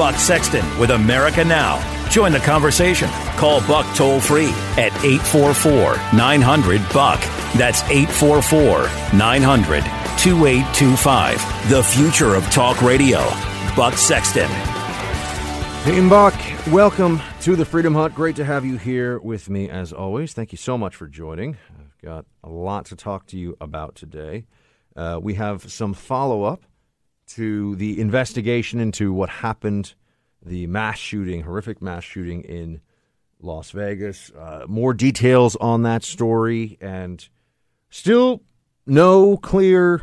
Buck Sexton with America Now. Join the conversation. Call Buck toll free at 844 900 Buck. That's 844 900 2825. The future of talk radio. Buck Sexton. Team Buck, welcome to the Freedom Hut. Great to have you here with me as always. Thank you so much for joining. I've got a lot to talk to you about today. Uh, we have some follow up to the investigation into what happened, the mass shooting, horrific mass shooting in Las Vegas. Uh, more details on that story, and still no clear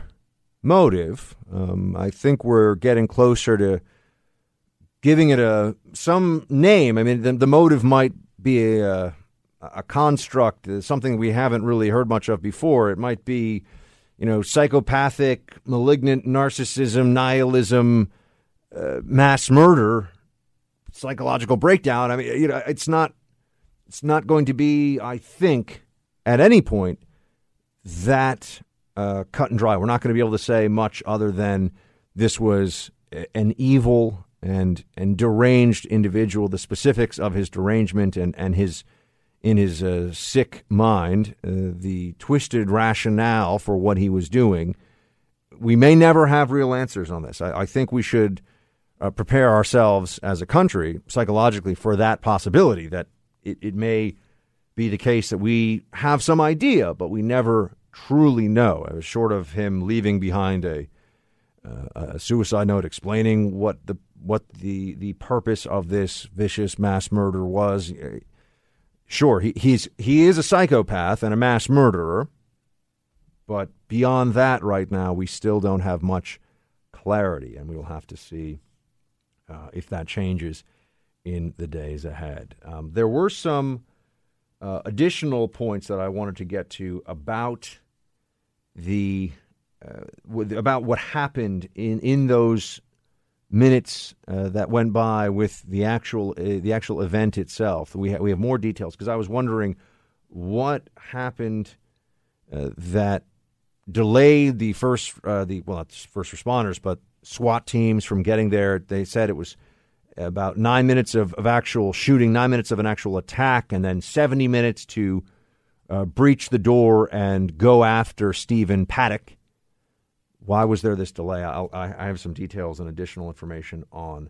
motive. Um, I think we're getting closer to giving it a some name. I mean, the, the motive might be a, a construct, something we haven't really heard much of before. It might be, you know, psychopathic, malignant narcissism, nihilism, uh, mass murder, psychological breakdown. I mean, you know, it's not it's not going to be, I think, at any point that uh, cut and dry. We're not going to be able to say much other than this was an evil and and deranged individual. The specifics of his derangement and and his in his uh, sick mind, uh, the twisted rationale for what he was doing. We may never have real answers on this. I, I think we should uh, prepare ourselves as a country psychologically for that possibility that it, it may be the case that we have some idea, but we never truly know. I was short of him leaving behind a, uh, a suicide note explaining what the what the the purpose of this vicious mass murder was. Sure, he, he's he is a psychopath and a mass murderer, but beyond that, right now we still don't have much clarity, and we will have to see uh, if that changes in the days ahead. Um, there were some uh, additional points that I wanted to get to about the uh, with, about what happened in in those minutes uh, that went by with the actual uh, the actual event itself. We ha- we have more details because I was wondering what happened uh, that delayed the first uh, the well not first responders but SWAT teams from getting there. They said it was about nine minutes of, of actual shooting, nine minutes of an actual attack, and then seventy minutes to uh, breach the door and go after Stephen Paddock why was there this delay? I'll, i have some details and additional information on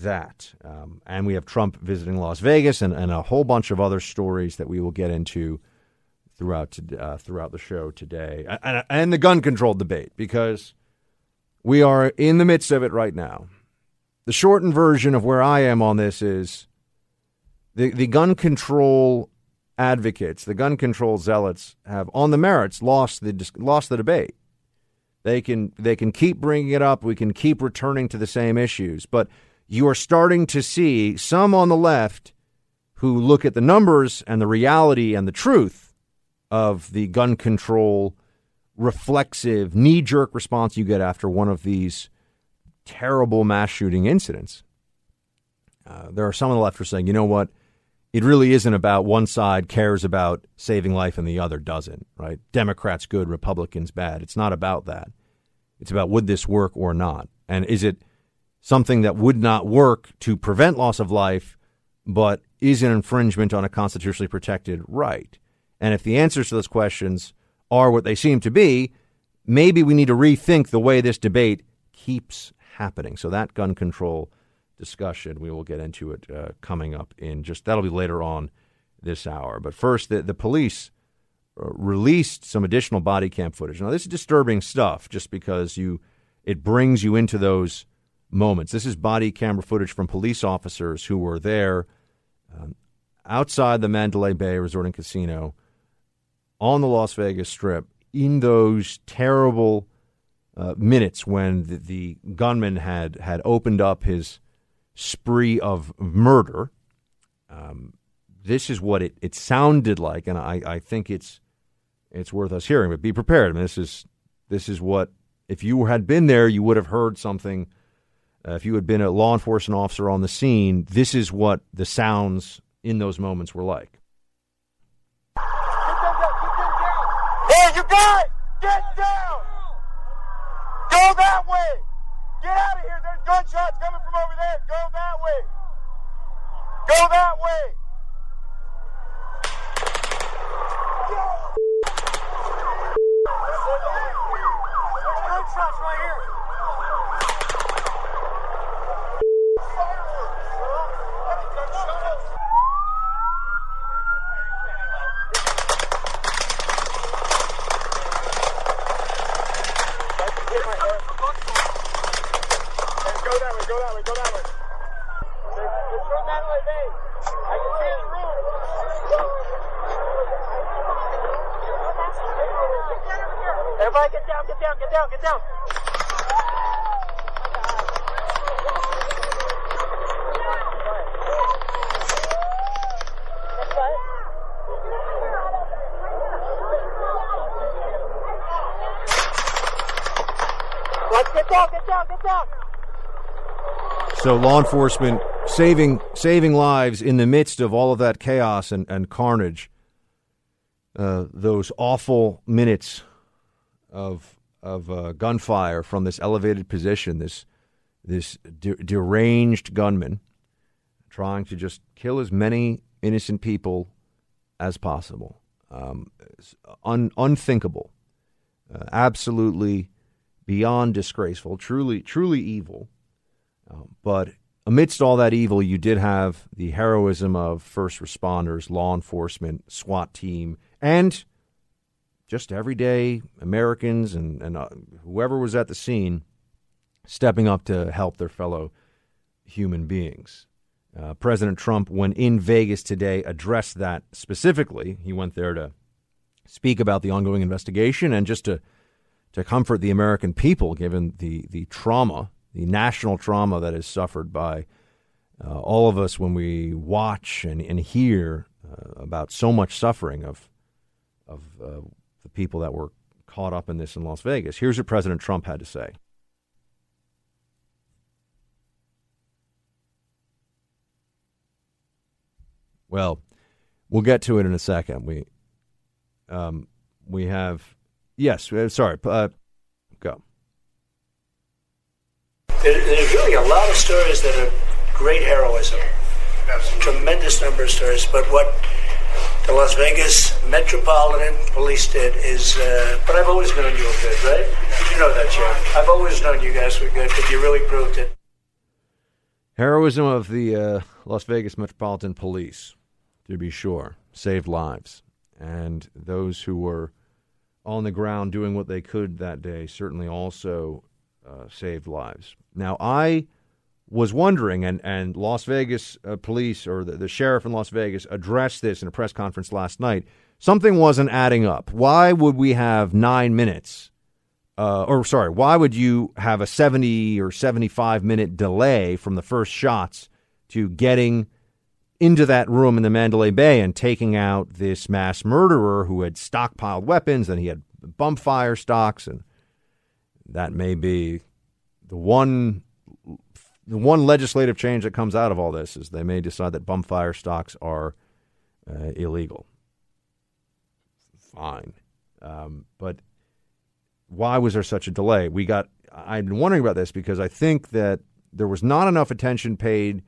that. Um, and we have Trump visiting Las Vegas and, and, a whole bunch of other stories that we will get into throughout uh, throughout the show today, and, and the gun control debate because we are in the midst of it right now. The shortened version of where I am on this is the the gun control advocates, the gun control zealots, have on the merits lost the lost the debate. They can they can keep bringing it up. We can keep returning to the same issues, but you are starting to see some on the left who look at the numbers and the reality and the truth of the gun control reflexive knee jerk response you get after one of these terrible mass shooting incidents. Uh, there are some on the left who are saying, you know what? It really isn't about one side cares about saving life and the other doesn't, right? Democrats good, Republicans bad. It's not about that. It's about would this work or not? And is it something that would not work to prevent loss of life, but is an infringement on a constitutionally protected right? And if the answers to those questions are what they seem to be, maybe we need to rethink the way this debate keeps happening. So that gun control discussion. We will get into it uh, coming up in just that'll be later on this hour. But first, the, the police uh, released some additional body cam footage. Now, this is disturbing stuff just because you it brings you into those moments. This is body camera footage from police officers who were there um, outside the Mandalay Bay Resort and Casino on the Las Vegas Strip in those terrible uh, minutes when the, the gunman had had opened up his spree of murder. Um, this is what it, it sounded like, and I, I think it's it's worth us hearing. But be prepared. I mean, this is this is what if you had been there, you would have heard something. Uh, if you had been a law enforcement officer on the scene, this is what the sounds in those moments were like. Hey, you guys, get down! Go that way! Get out of here. There's gunshots coming from over there. Go that way. Go that way. There's gunshots right here. Turn that way, babe. I can see the room. Everybody get down, get down, get down, get down. Let's get down, get down, get down. So law enforcement saving saving lives in the midst of all of that chaos and, and carnage. Uh, those awful minutes of of uh, gunfire from this elevated position, this this de- deranged gunman trying to just kill as many innocent people as possible. Um, un- unthinkable, uh, absolutely beyond disgraceful, truly truly evil. Um, but amidst all that evil, you did have the heroism of first responders, law enforcement, SWAT team, and just everyday Americans and, and uh, whoever was at the scene stepping up to help their fellow human beings. Uh, President Trump, when in Vegas today, addressed that specifically. He went there to speak about the ongoing investigation and just to to comfort the American people, given the the trauma the national trauma that is suffered by uh, all of us when we watch and, and hear uh, about so much suffering of of uh, the people that were caught up in this in Las Vegas. Here's what President Trump had to say. Well, we'll get to it in a second. We um, we have yes, uh, sorry, uh, go. There, there's really a lot of stories that are great heroism. Tremendous number of stories. But what the Las Vegas Metropolitan Police did is, uh, but I've always known you were good, right? You know that, Jeff. I've always known you guys were good, but you really proved it. Heroism of the uh, Las Vegas Metropolitan Police, to be sure, saved lives. And those who were on the ground doing what they could that day certainly also uh, saved lives. Now, I was wondering, and, and Las Vegas uh, police or the, the sheriff in Las Vegas addressed this in a press conference last night. Something wasn't adding up. Why would we have nine minutes? Uh, or, sorry, why would you have a 70 or 75 minute delay from the first shots to getting into that room in the Mandalay Bay and taking out this mass murderer who had stockpiled weapons and he had bump fire stocks and that may be the one the one legislative change that comes out of all this is they may decide that bump fire stocks are uh, illegal. Fine, um, but why was there such a delay? We got. I've been wondering about this because I think that there was not enough attention paid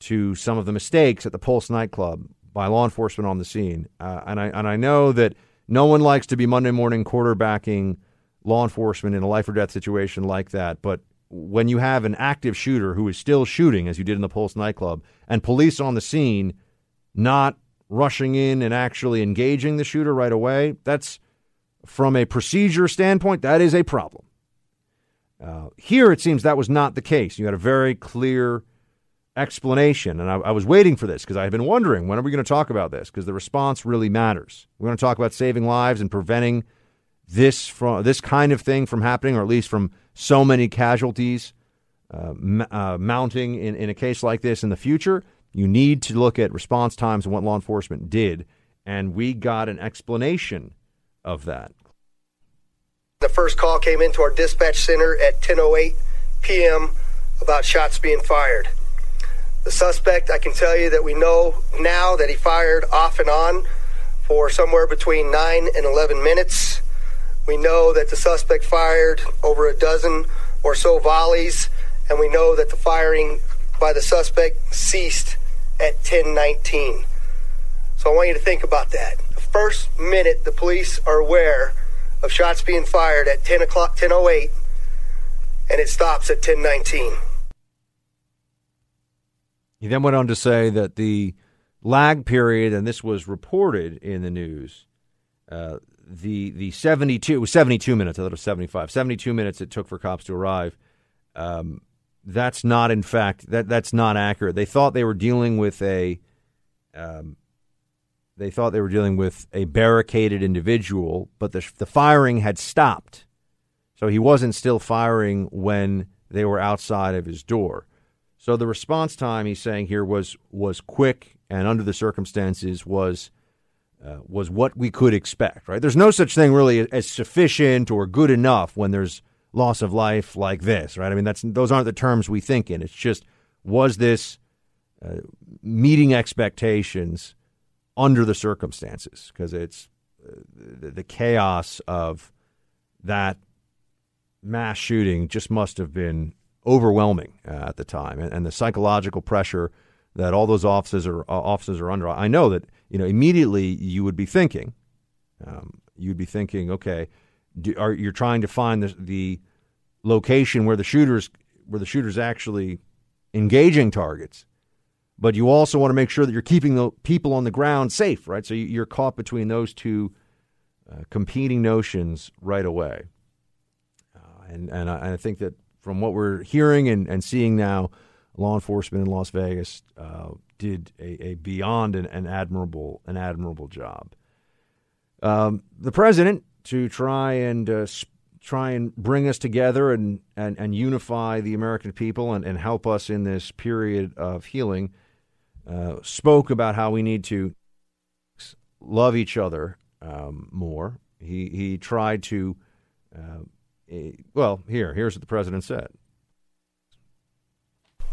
to some of the mistakes at the Pulse nightclub by law enforcement on the scene, uh, and I and I know that no one likes to be Monday morning quarterbacking law enforcement in a life or death situation like that. But when you have an active shooter who is still shooting, as you did in the Pulse nightclub, and police on the scene not rushing in and actually engaging the shooter right away, that's from a procedure standpoint, that is a problem. Uh, here, it seems that was not the case. You had a very clear explanation, and I, I was waiting for this because I had been wondering when are we going to talk about this because the response really matters. We're going to talk about saving lives and preventing this from this kind of thing from happening, or at least from so many casualties uh, m- uh, mounting in, in a case like this in the future. You need to look at response times and what law enforcement did, and we got an explanation of that. The first call came into our dispatch center at 10:08 p.m. about shots being fired. The suspect, I can tell you that we know now that he fired off and on for somewhere between 9 and 11 minutes. We know that the suspect fired over a dozen or so volleys, and we know that the firing by the suspect ceased at 1019. So I want you to think about that. The first minute the police are aware of shots being fired at 10 o'clock, 1008, and it stops at 1019. He then went on to say that the lag period, and this was reported in the news, uh, the the 72 it was 72 minutes i thought it was 75 72 minutes it took for cops to arrive um, that's not in fact that that's not accurate. They thought they were dealing with a um, they thought they were dealing with a barricaded individual, but the the firing had stopped, so he wasn't still firing when they were outside of his door. So the response time he's saying here was was quick and under the circumstances was uh, was what we could expect. Right? There's no such thing really as sufficient or good enough when there's loss of life like this. Right? I mean, that's those aren't the terms we think in. It's just was this uh, meeting expectations under the circumstances because it's uh, the, chaos of that mass shooting just must have been overwhelming uh, at the time, and, and, the psychological pressure that all those officers are uh, officers are under. I know that you know immediately you would be thinking, um, you'd be thinking, okay, do, are you're trying to find the, the location where the shooters where the shooters actually engaging targets, but you also want to make sure that you're keeping the people on the ground safe, right? So you're caught between those two uh, competing notions right away. Uh, and and I, I, think that from what we're hearing and, and seeing now, law enforcement in Las Vegas uh, did a, a beyond an, an, admirable an admirable job. Um, the president to try and uh, try and bring us together and, and, and unify the American people and, and help us in this period of healing. Uh, spoke about how we need to love each other um, more. He he tried to uh, well, here, here's what the president said.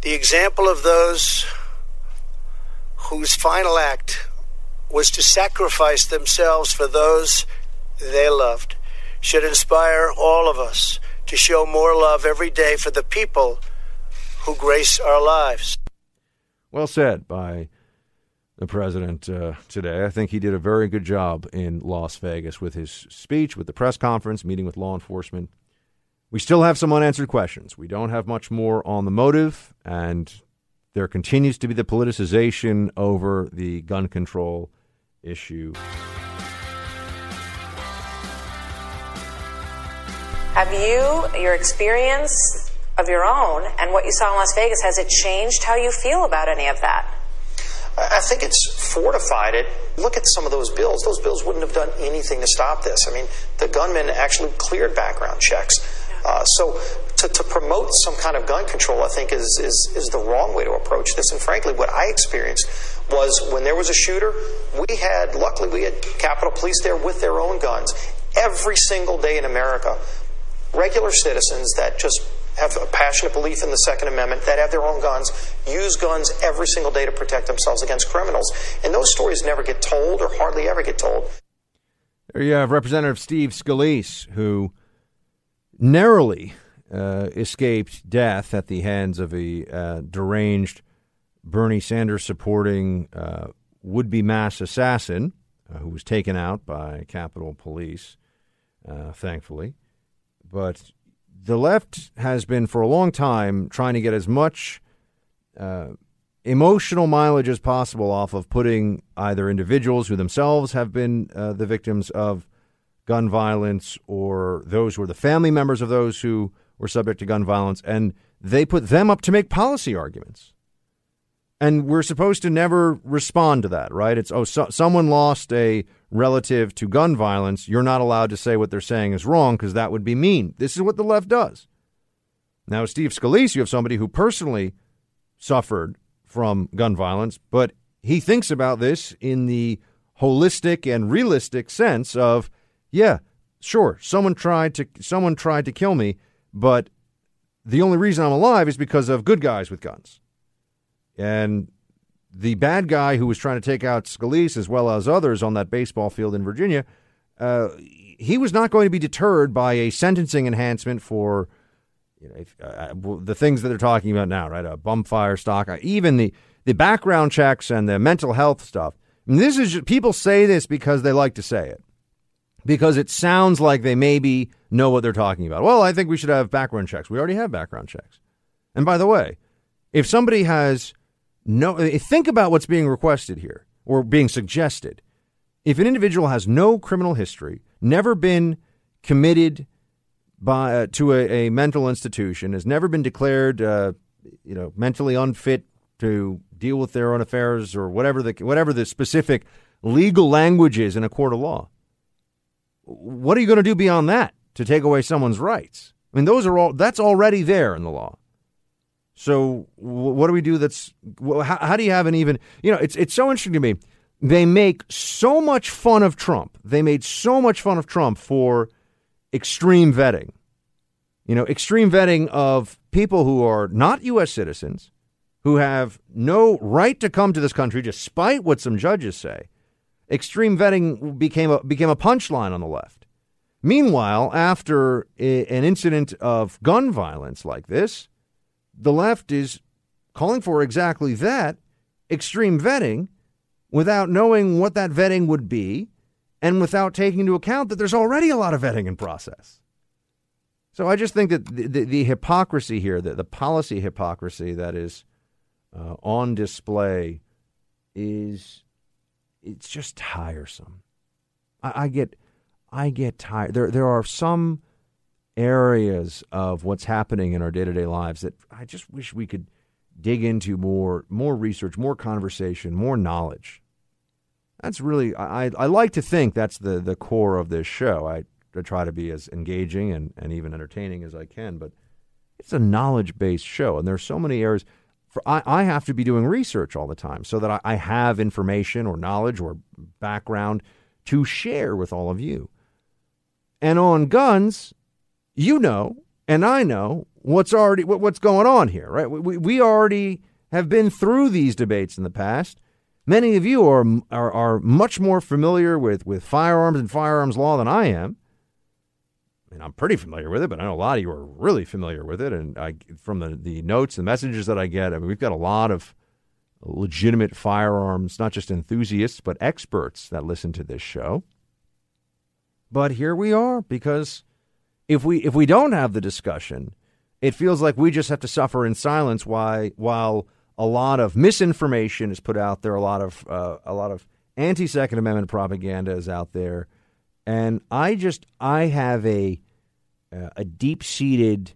The example of those whose final act was to sacrifice themselves for those they loved should inspire all of us to show more love every day for the people who grace our lives. Well said by the president uh, today. I think he did a very good job in Las Vegas with his speech, with the press conference, meeting with law enforcement. We still have some unanswered questions. We don't have much more on the motive, and there continues to be the politicization over the gun control issue. Have you, your experience of your own and what you saw in Las Vegas, has it changed how you feel about any of that? I think it's fortified it. Look at some of those bills. Those bills wouldn't have done anything to stop this. I mean, the gunmen actually cleared background checks. Uh, so to, to, promote some kind of gun control, I think, is, is, is the wrong way to approach this. And frankly, what I experienced was when there was a shooter, we had, luckily, we had Capitol Police there with their own guns. Every single day in America, regular citizens that just have a passionate belief in the Second Amendment, that have their own guns, use guns every single day to protect themselves against criminals. And those stories never get told or hardly ever get told. There you have Representative Steve Scalise, who narrowly uh, escaped death at the hands of a uh, deranged Bernie Sanders supporting uh, would be mass assassin uh, who was taken out by Capitol Police, uh, thankfully. But the left has been for a long time trying to get as much uh, emotional mileage as possible off of putting either individuals who themselves have been the victims of gun violence or those who are the family members of those who were subject to gun violence, and they put them up to make policy arguments. And we're supposed to never respond to that, right? It's, oh, so, someone lost a relative to gun violence. You're not allowed to say what they're saying is wrong because that would be mean. This is what the left does. Now, Steve Scalise, you have somebody who personally suffered from gun violence, but he thinks about this in the holistic and realistic sense of yeah, sure, someone tried to someone tried to kill me, but the only reason I'm alive is because of good guys with guns. And the bad guy who was trying to take out Scalise as well as others on that baseball field in Virginia, uh, he was not going to be deterred by a sentencing enhancement for you know, if, uh, the things that they're talking about now, right? A bump fire stock, uh, even the, the background checks and the mental health stuff. And this is just, people say this because they like to say it because it sounds like they maybe know what they're talking about. Well, I think we should have background checks. We already have background checks. And by the way, if somebody has no, think about what's being requested here or being suggested. If an individual has no criminal history, never been committed by uh, to a, a, mental institution, has never been declared, uh, you know, mentally unfit to deal with their own affairs or whatever the whatever the specific legal language is in a court of law. What are you going to do beyond that to take away someone's rights? I mean, those are all that's already there in the law. So what do we do? That's how, how do you have an even? You know, it's it's so interesting to me. They make so much fun of Trump. They made so much fun of Trump for extreme vetting. You know, extreme vetting of people who are not U.S. citizens, who have no right to come to this country, despite what some judges say. Extreme vetting became a became a punchline on the left. Meanwhile, after a, an incident of gun violence like this, the left is calling for exactly that extreme vetting without knowing what that vetting would be and without taking into account that there's already a lot of vetting in process. So I just think that the, the, the hypocrisy here, the, the policy hypocrisy that is uh, on display, is it's just tiresome. I, I get I get tired. There there are some areas of what's happening in our day to day lives that I just wish we could dig into more more research, more conversation, more knowledge. That's really I, I like to think that's the, the core of this show. I, I try to be as engaging and, and even entertaining as I can, but it's a knowledge based show, and there's so many areas. For I, I have to be doing research all the time so that I, I have information or knowledge or background to share with all of you. And on guns, you know, and I know what's already what, what's going on here, right? We, we already have been through these debates in the past. Many of you are, are, are much more familiar with, with firearms and firearms law than I am. Mean, I'm pretty familiar with it, but I know a lot of you are really familiar with it. And I, from the, the notes and messages that I get, I mean, we've got a lot of legitimate firearms, not just enthusiasts, but experts that listen to this show. But here we are because if we if we don't have the discussion, it feels like we just have to suffer in silence while while a lot of misinformation is put out there, a lot of uh, a lot of anti Second Amendment propaganda is out there, and I just I have a uh, a deep seated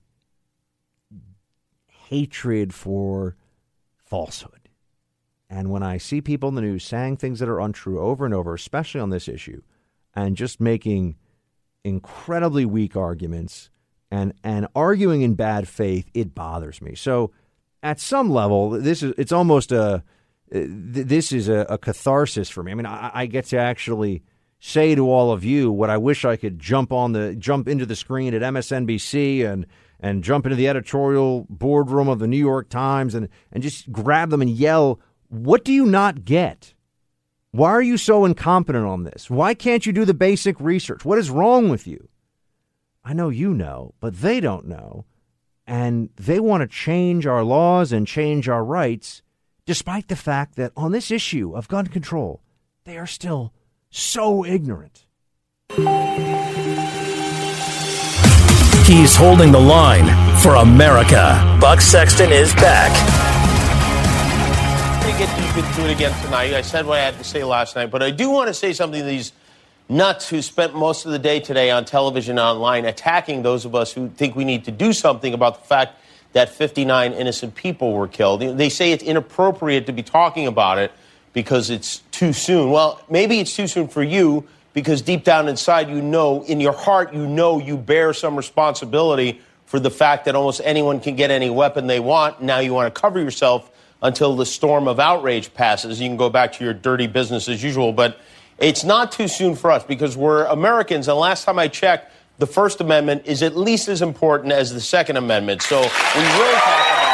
hatred for falsehood. And when I see people in the news saying things that are untrue over and over, especially on this issue, and just making incredibly weak arguments and and arguing in bad faith, it bothers me. So at some level, this is it's almost a this is a, a catharsis for me. I mean, I, I, get to actually say to all of you what I wish I could jump on the jump into the screen at MSNBC and and jump into the editorial boardroom of the New York Times and and just grab them and yell, "What do you not get?" Why are you so incompetent on this? Why can't you do the basic research? What is wrong with you? I know you know, but they don't know. And they want to change our laws and change our rights, despite the fact that on this issue of gun control, they are still so ignorant. He's holding the line for America. Buck Sexton is back get deep into it again tonight. I said what I had to say last night, but I do want to say something to these nuts who spent most of the day today on television and online attacking those of us who think we need to do something about the fact that 59 innocent people were killed. They say it's inappropriate to be talking about it because it's too soon. Well, maybe it's too soon for you because deep down inside, you know, in your heart, you know you bear some responsibility for the fact that almost anyone can get any weapon they want. Now you want to cover yourself until the storm of outrage passes. You can go back to your dirty business as usual, but it's not too soon for us because we're Americans. And last time I checked, the First Amendment is at least as important as the Second Amendment. So we really talk about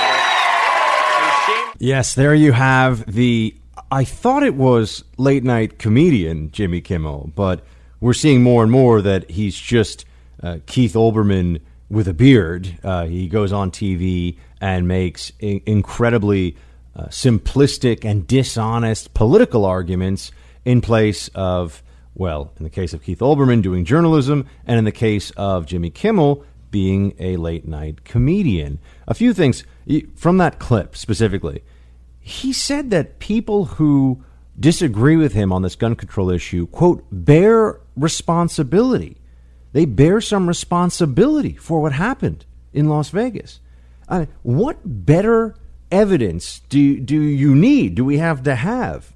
it. Yes, there you have the. I thought it was late night comedian Jimmy Kimmel, but we're seeing more and more that he's just uh, Keith Olbermann with a beard. Uh, he goes on TV and makes incredibly uh, simplistic and dishonest political arguments in place of, well, in the case of Keith Olbermann doing journalism, and in the case of Jimmy Kimmel being a late night comedian. A few things from that clip specifically. He said that people who disagree with him on this gun control issue, quote, bear responsibility. they bear some responsibility for what happened in Las Vegas. I mean, what better evidence do, do you need, do we have to have,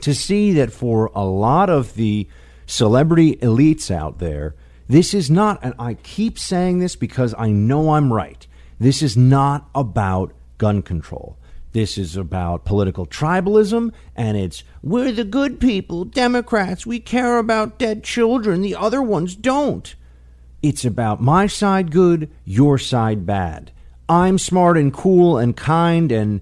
to see that for a lot of the celebrity elites out there, this is not, and I keep saying this because I know I'm right, this is not about gun control. This is about political tribalism, and it's we're the good people, Democrats, we care about dead children, the other ones don't. It's about my side good, your side bad. I'm smart and cool and kind, and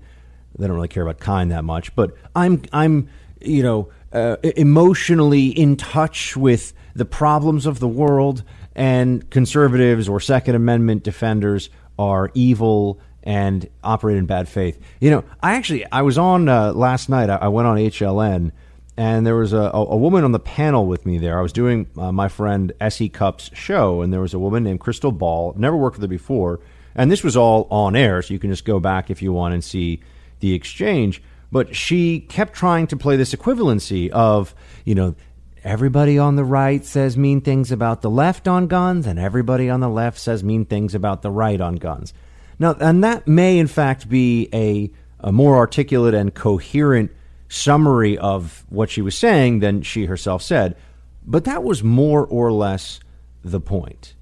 they don't really care about kind that much, but I'm, I'm you know, uh, emotionally in touch with the problems of the world, and conservatives or Second Amendment defenders are evil and operate in bad faith. You know, I actually I was on uh, last night. I, I, went on HLN, and there was a, a, woman on the panel with me there. I was doing uh, my friend S.E. Cupp's show, and there was a woman named Krystal Ball. Never worked with her before, and this was all on air, so you can just go back if you want and see the exchange. But she kept trying to play this equivalency of, you know, everybody on the right says mean things about the left on guns, and everybody on the left says mean things about the right on guns. Now, and that may in fact be a, a more articulate and coherent summary of what she was saying than she herself said, but that was more or less the point.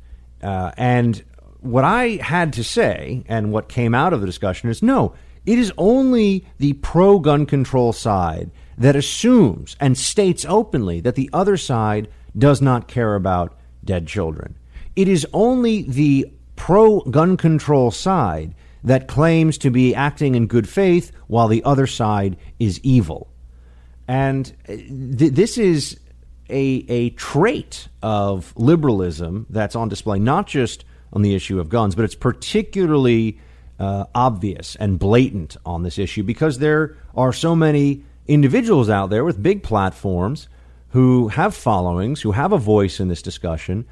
Uh, and what I had to say and what came out of the discussion is no, it is only the pro gun control side that assumes and states openly that the other side does not care about dead children. It is only the pro gun control side that claims to be acting in good faith while the other side is evil. And uh, th- this is a, a trait of liberalism that's on display, not just on the issue of guns, but it's particularly uh, obvious and blatant on this issue because there are so many individuals out there with big platforms who have followings, who have a voice in this discussion,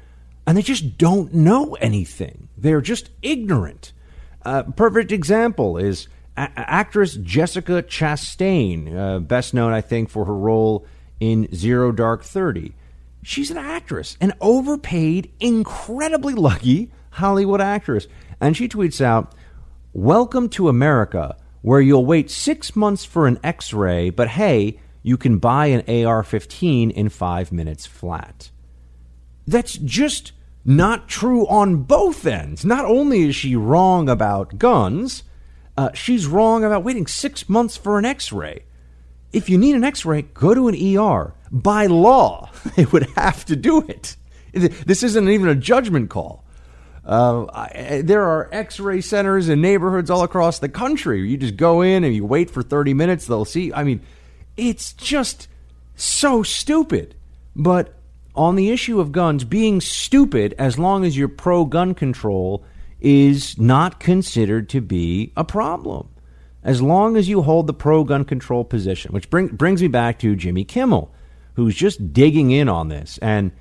and they just don't know anything. They're just ignorant. Uh, perfect example is a- actress Jessica Chastain, uh, best known, I think, for her role in Zero Dark Thirty. She's an actress, an overpaid, incredibly lucky Hollywood actress. And she tweets out, Welcome to America, where you'll wait six months for an x ray, but hey, you can buy an AR 15 in five minutes flat. That's just not true on both ends. Not only is she wrong about guns, uh, she's wrong about waiting six months for an x ray. If you need an x ray, go to an ER. By law, they would have to do it. This isn't even a judgment call. Uh, I, there are x ray centers in neighborhoods all across the country. You just go in and you wait for 30 minutes, they'll see. I mean, it's just so stupid. But on the issue of guns, being stupid as long as you're pro gun control is not considered to be a problem. As long as you hold the pro gun control position, which bring, brings me back to Jimmy Kimmel, who's just digging in on this. And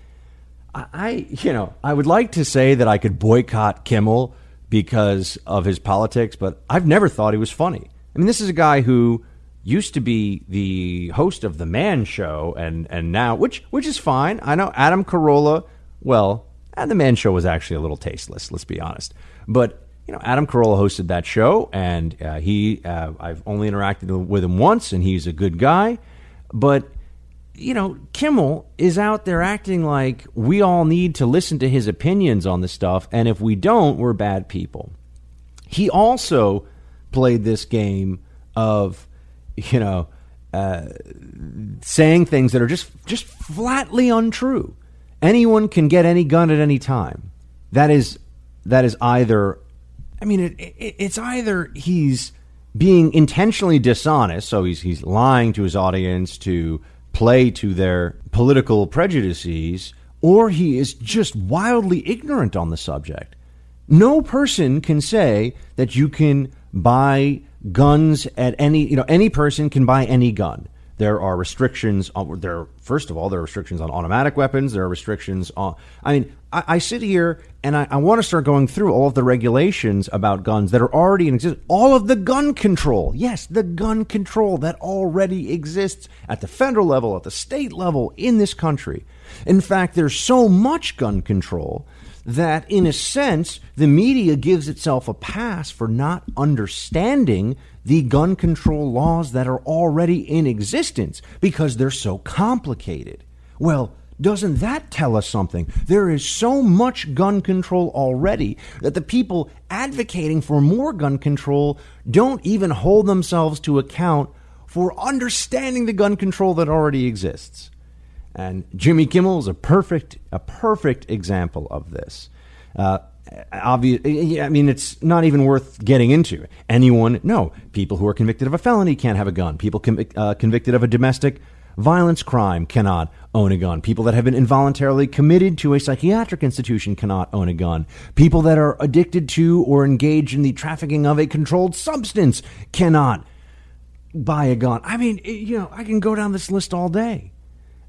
I, you know, I would like to say that I could boycott Kimmel because of his politics, but I've never thought he was funny. I mean, this is a guy who used to be the host of the Man Show, and and now which which is fine. I know Adam Carolla. Well, and the Man Show was actually a little tasteless. Let's be honest, but. You know, Adam Carolla hosted that show, and uh, he uh, I've only interacted with him once, and he's a good guy. But you know, Kimmel is out there acting like we all need to listen to his opinions on this stuff, and if we don't, we're bad people. He also played this game of you know, uh, saying things that are just just flatly untrue. Anyone can get any gun at any time. That is that is either. I mean, it, it, it's either he's being intentionally dishonest, so he's he's lying to his audience to play to their political prejudices, or he is just wildly ignorant on the subject. No person can say that you can buy guns at any, you know, any person can buy any gun. There are restrictions on there. First of all, there are restrictions on automatic weapons. There are restrictions on. I mean, I, I sit here and I, I want to start going through all of the regulations about guns that are already in existence. All of the gun control, yes, the gun control that already exists at the federal level, at the state level in this country. In fact, there's so much gun control that, in a sense, the media gives itself a pass for not understanding the gun control laws that are already in existence because they're so complicated. Well, doesn't that tell us something? There is so much gun control already that the people advocating for more gun control don't even hold themselves to account for understanding the gun control that already exists. And Jimmy Kimmel is a perfect a perfect example of this. Uh, obvious. I mean, it's not even worth getting into. Anyone? No. People who are convicted of a felony can't have a gun. People uh, convicted of a domestic violence crime cannot own a gun. People that have been involuntarily committed to a psychiatric institution cannot own a gun. People that are addicted to or engaged in the trafficking of a controlled substance cannot buy a gun. I mean, you know, I can go down this list all day.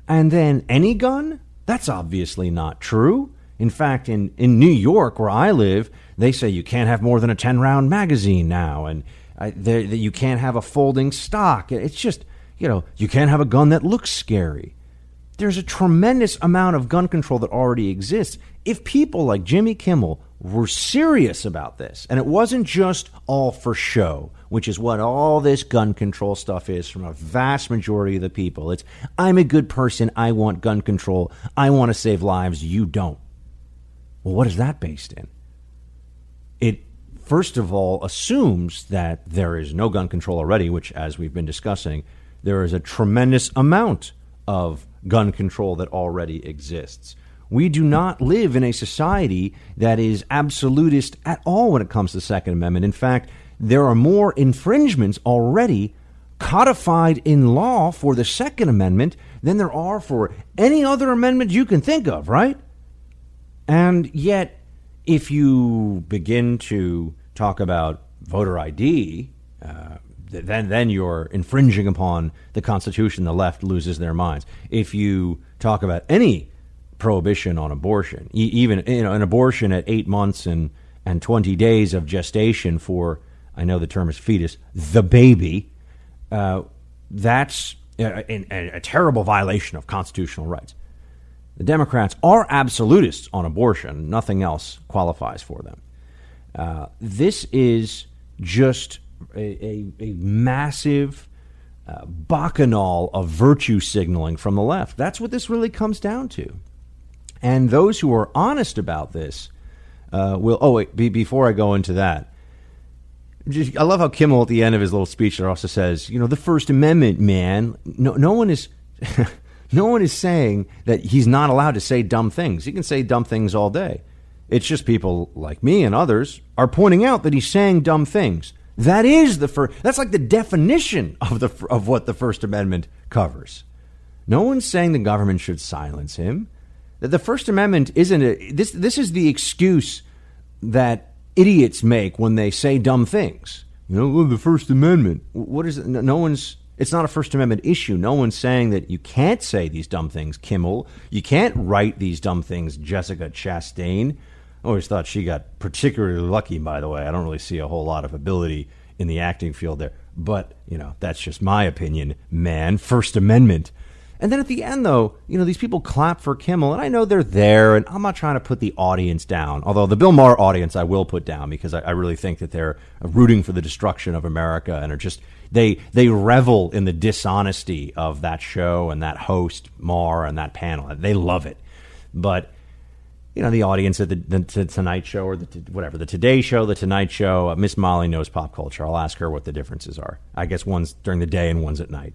And then any gun? That's obviously not true. In fact, in, in New York, where I live, they say you can't have more than a 10 round magazine now, and uh, that you can't have a folding stock. It's just, you know, you can't have a gun that looks scary. There's a tremendous amount of gun control that already exists. If people like Jimmy Kimmel were serious about this, and it wasn't just all for show, which is what all this gun control stuff is from a vast majority of the people. It's, I'm a good person, I want gun control, I want to save lives, you don't. Well, what is that based in? It, first of all, assumes that there is no gun control already, which, as we've been discussing, there is a tremendous amount of gun control that already exists. We do not live in a society that is absolutist at all when it comes to the Second Amendment. In fact, there are more infringements already codified in law for the Second Amendment than there are for any other amendment you can think of, right? And yet, if you begin to talk about voter ID, uh, then then you're infringing upon the Constitution. The left loses their minds. If you talk about any prohibition on abortion, even you know an abortion at eight months and and twenty days of gestation for I know the term is fetus, the baby, uh, that's a, a, a terrible violation of constitutional rights. The Democrats are absolutists on abortion. Nothing else qualifies for them. Uh, this is just a, a, a massive uh, bacchanal of virtue signaling from the left. That's what this really comes down to. And those who are honest about this uh, will. Oh, wait, be, before I go into that, just, I love how Kimmel at the end of his little speech there also says, you know, the First Amendment, man. No, no one is. no one is saying that he's not allowed to say dumb things. He can say dumb things all day. It's just people like me and others are pointing out that he's saying dumb things. That is the first. That's like the definition of the of what the First Amendment covers. No one's saying the government should silence him. That the First Amendment isn't a, this. This is the excuse that idiots make when they say dumb things. You know, the First Amendment. What is it? No one's. It's not a First Amendment issue. No one's saying that you can't say these dumb things, Kimmel. You can't write these dumb things, Jessica Chastain. I always thought she got particularly lucky, by the way. I don't really see a whole lot of ability in the acting field there. But, you know, that's just my opinion, man. First Amendment. And then at the end, though, you know, these people clap for Kimmel, and I know they're there, and I'm not trying to put the audience down. Although the Bill Maher audience I will put down because I, I really think that they're rooting for the destruction of America and are just they they revel in the dishonesty of that show and that host Maher and that panel. They love it. But you know, the audience at the, the, Tonight Show or the whatever, the Today Show, the Tonight Show. Uh, Miss Molly knows pop culture. I'll ask her what the differences are. I guess one's during the day and one's at night.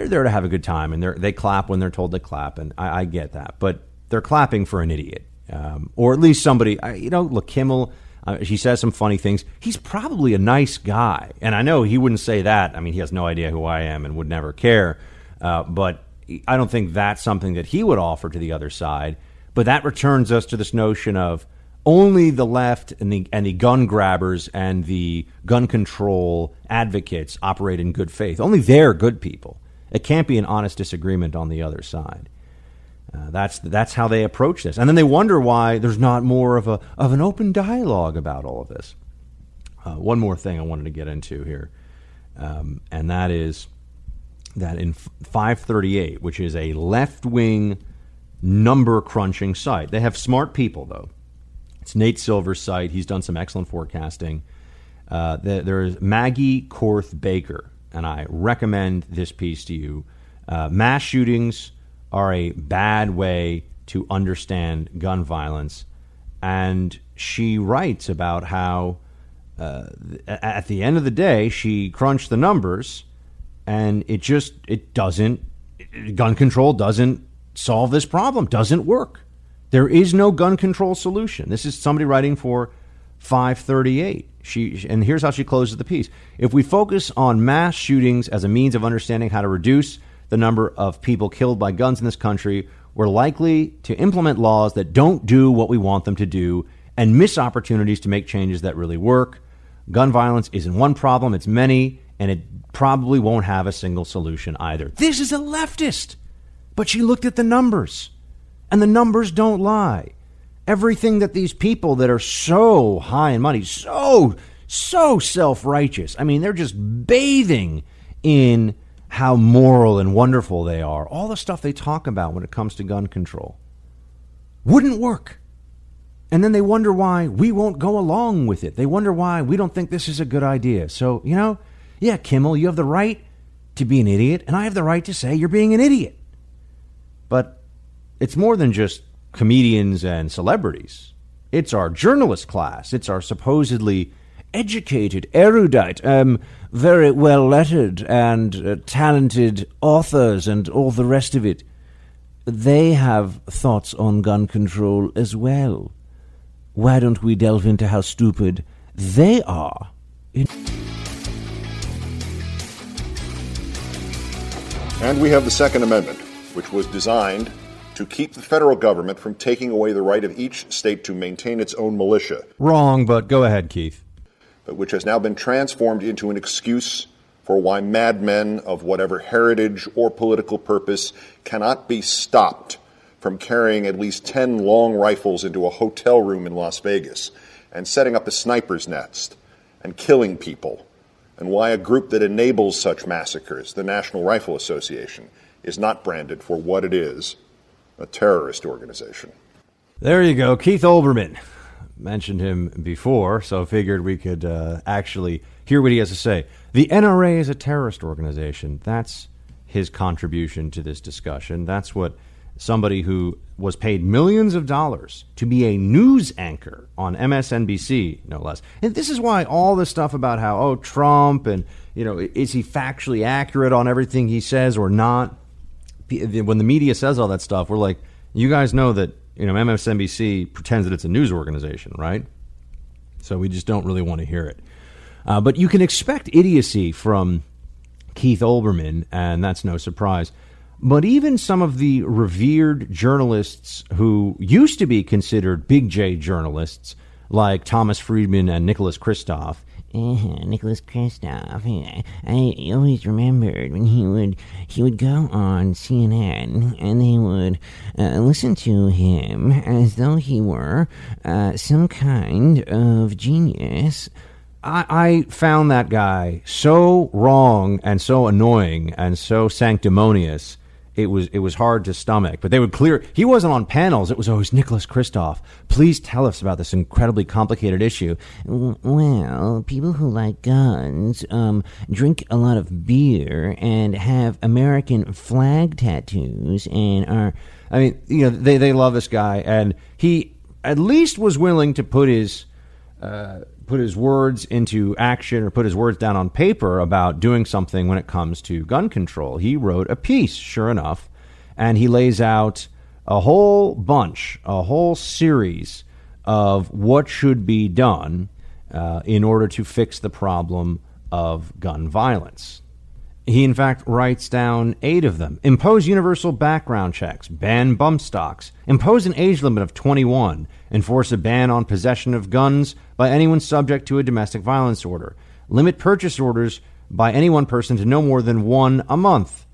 They're there to have a good time, and they they clap when they're told to clap, and I, I get that. But they're clapping for an idiot, um, or at least somebody. You know, look, Kimmel. Uh, she says some funny things. He's probably a nice guy, and I know he wouldn't say that. I mean, he has no idea who I am and would never care. Uh, but I don't think that's something that he would offer to the other side. But that returns us to this notion of only the left and the and the gun grabbers and the gun control advocates operate in good faith. Only they're good people. It can't be an honest disagreement on the other side. Uh, that's that's how they approach this, and then they wonder why there's not more of a of an open dialogue about all of this. Uh, one more thing I wanted to get into here, um, and that is that in 538, which is a left wing number crunching site, they have smart people though. It's Nate Silver's site. He's done some excellent forecasting. Uh, there is Maggie Koerth Baker, and I recommend this piece to you. Uh, mass shootings are a bad way to understand gun violence. And she writes about how, uh, at the end of the day, she crunched the numbers, and it just it doesn't. Gun control doesn't solve this problem. Doesn't work. There is no gun control solution. This is somebody writing for 538. She and here's how she closes the piece. If we focus on mass shootings as a means of understanding how to reduce the number of people killed by guns in this country, we're likely to implement laws that don't do what we want them to do and miss opportunities to make changes that really work. Gun violence isn't one problem, it's many, and it probably won't have a single solution either. This is a leftist. But she looked at the numbers, and the numbers don't lie. Everything that these people that are so high in money, so, so self righteous, I mean, they're just bathing in how moral and wonderful they are, all the stuff they talk about when it comes to gun control, wouldn't work. And then they wonder why we won't go along with it. They wonder why we don't think this is a good idea. So, you know, yeah, Kimmel, you have the right to be an idiot, and I have the right to say you're being an idiot. But it's more than just comedians and celebrities. It's our journalist class. It's our supposedly educated, erudite, um, very well lettered, and uh, talented authors and all the rest of it. They have thoughts on gun control as well. Why don't we delve into how stupid they are? In- and we have the Second Amendment, which was designed to keep the federal government from taking away the right of each state to maintain its own militia. Wrong, but go ahead, Keith but which has now been transformed into an excuse for why madmen of whatever heritage or political purpose cannot be stopped from carrying at least 10 long rifles into a hotel room in Las Vegas and setting up a sniper's nest and killing people, and why a group that enables such massacres, the National Rifle Association, is not branded for what it is a terrorist organization. There you go, Keith Olbermann mentioned him before, so figured we could uh, actually hear what he has to say. The NRA is a terrorist organization. That's his contribution to this discussion. That's what somebody who was paid millions of dollars to be a news anchor on MSNBC, no less. And this is why all this stuff about how, oh, Trump and, you know, is he factually accurate on everything he says or not? When the media says all that stuff, we're like, you guys know that you know, MSNBC pretends that it's a news organization, right? So we just don't really want to hear it. Uh, but you can expect idiocy from Keith Olbermann, and that's no surprise. But even some of the revered journalists who used to be considered big J journalists, like Thomas Friedman and Nicholas Kristof, uh, Nicholas Kristof. I, I always remembered when he would he would go on CNN and they would uh, listen to him as though he were uh, some kind of genius. I, I found that guy so wrong and so annoying and so sanctimonious it was it was hard to stomach. But they would clear. He wasn't on panels. It was always Nicholas Kristof. Please tell us about this incredibly complicated issue. Well, people who like guns um, drink a lot of beer and have American flag tattoos and are. I mean, you know, they they love this guy, and he at least was willing to put his. Uh, put his words into action or put his words down on paper about doing something when it comes to gun control. He wrote a piece, sure enough, and he lays out a whole bunch, a whole series of what should be done uh, in order to fix the problem of gun violence. He, in fact, writes down eight of them. Impose universal background checks, ban bump stocks, impose an age limit of 21, enforce a ban on possession of guns by anyone subject to a domestic violence order, limit purchase orders by any one person to no more than one a month,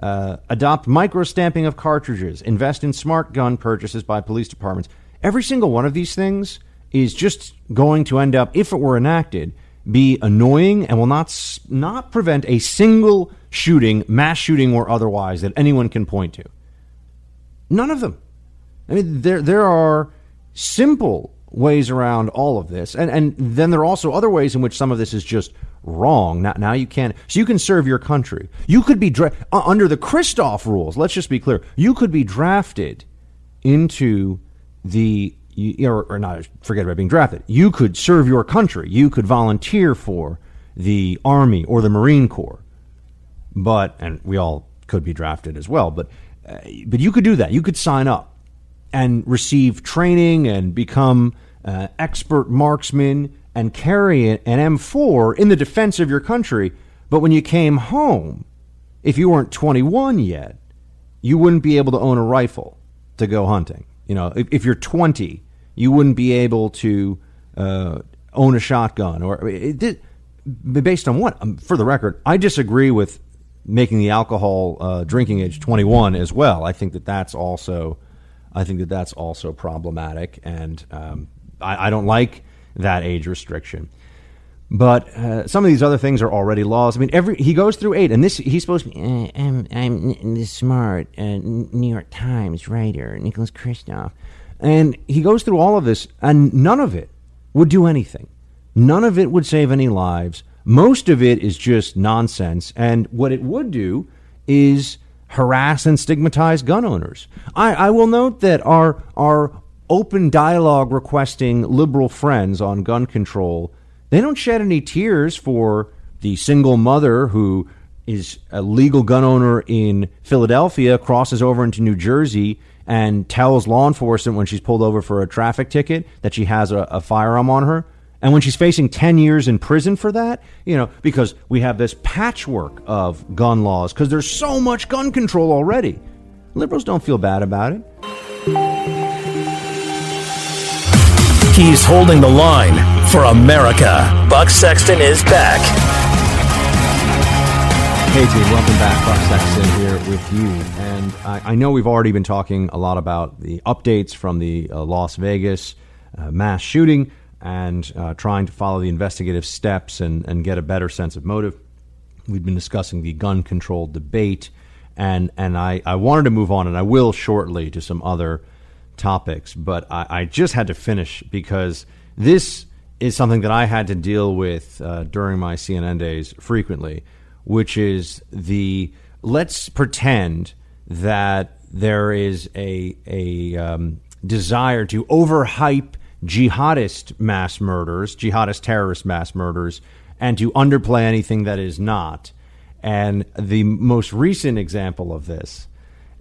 uh, adopt micro-stamping of cartridges, invest in smart gun purchases by police departments. Every single one of these things is just going to end up, if it were enacted, be annoying and will not not prevent a single shooting, mass shooting or otherwise, that anyone can point to. None of them. I mean, there there are simple ways around all of this, and and then there are also other ways in which some of this is just wrong. Now, now you can so you can serve your country. You could be dra- uh, under the Kristof rules. Let's just be clear. You could be drafted into the you, or, or not. Forget about being drafted. You could serve your country. You could volunteer for the army or the Marine Corps but and we all could be drafted as well. But uh, but you could do that. You could sign up and receive training and become uh, expert marksman and carry an M4 in the defense of your country. But when you came home, if you weren't 21 yet, you wouldn't be able to own a rifle to go hunting. You know, if, if you're 20, you wouldn't be able to uh, own a shotgun or it, based on what? Um, for the record, I disagree with making the alcohol uh, drinking age 21 as well. I think that that's also, I think that that's also problematic, and um, I, I, don't like that age restriction. But uh, some of these other things are already laws. I mean, every he goes through eight, and this he's supposed to be. Uh, I'm I'm smart uh, New York Times writer Nicholas Kristof, and he goes through all of this, and none of it would do anything. None of it would save any lives. Most of it is just nonsense. And what it would do is harass and stigmatize gun owners. I, I will note that our, our open dialogue requesting liberal friends on gun control, they don't shed any tears for the single mother who is a legal gun owner in Philadelphia, crosses over into New Jersey, and tells law enforcement when she's pulled over for a traffic ticket that she has a, a firearm on her. And when she's facing 10 years in prison for that, you know, because we have this patchwork of gun laws, because there's so much gun control already. Liberals don't feel bad about it. He's holding the line for America. Buck Sexton is back. Hey, team, welcome back. Buck Sexton here with you. And I, I, know we've already been talking a lot about the updates from the uh, Las Vegas uh, mass shooting and uh, trying to follow the investigative steps and, and get a better sense of motive. We've been discussing the gun control debate, and, and I, I wanted to move on, and I will shortly to some other topics, but I, I just had to finish because this is something that I had to deal with uh, during my CNN days frequently, which is the let's pretend that there is a, a um, desire to overhype jihadist mass murders, jihadist terrorist mass murders, and to underplay anything that is not. And the most recent example of this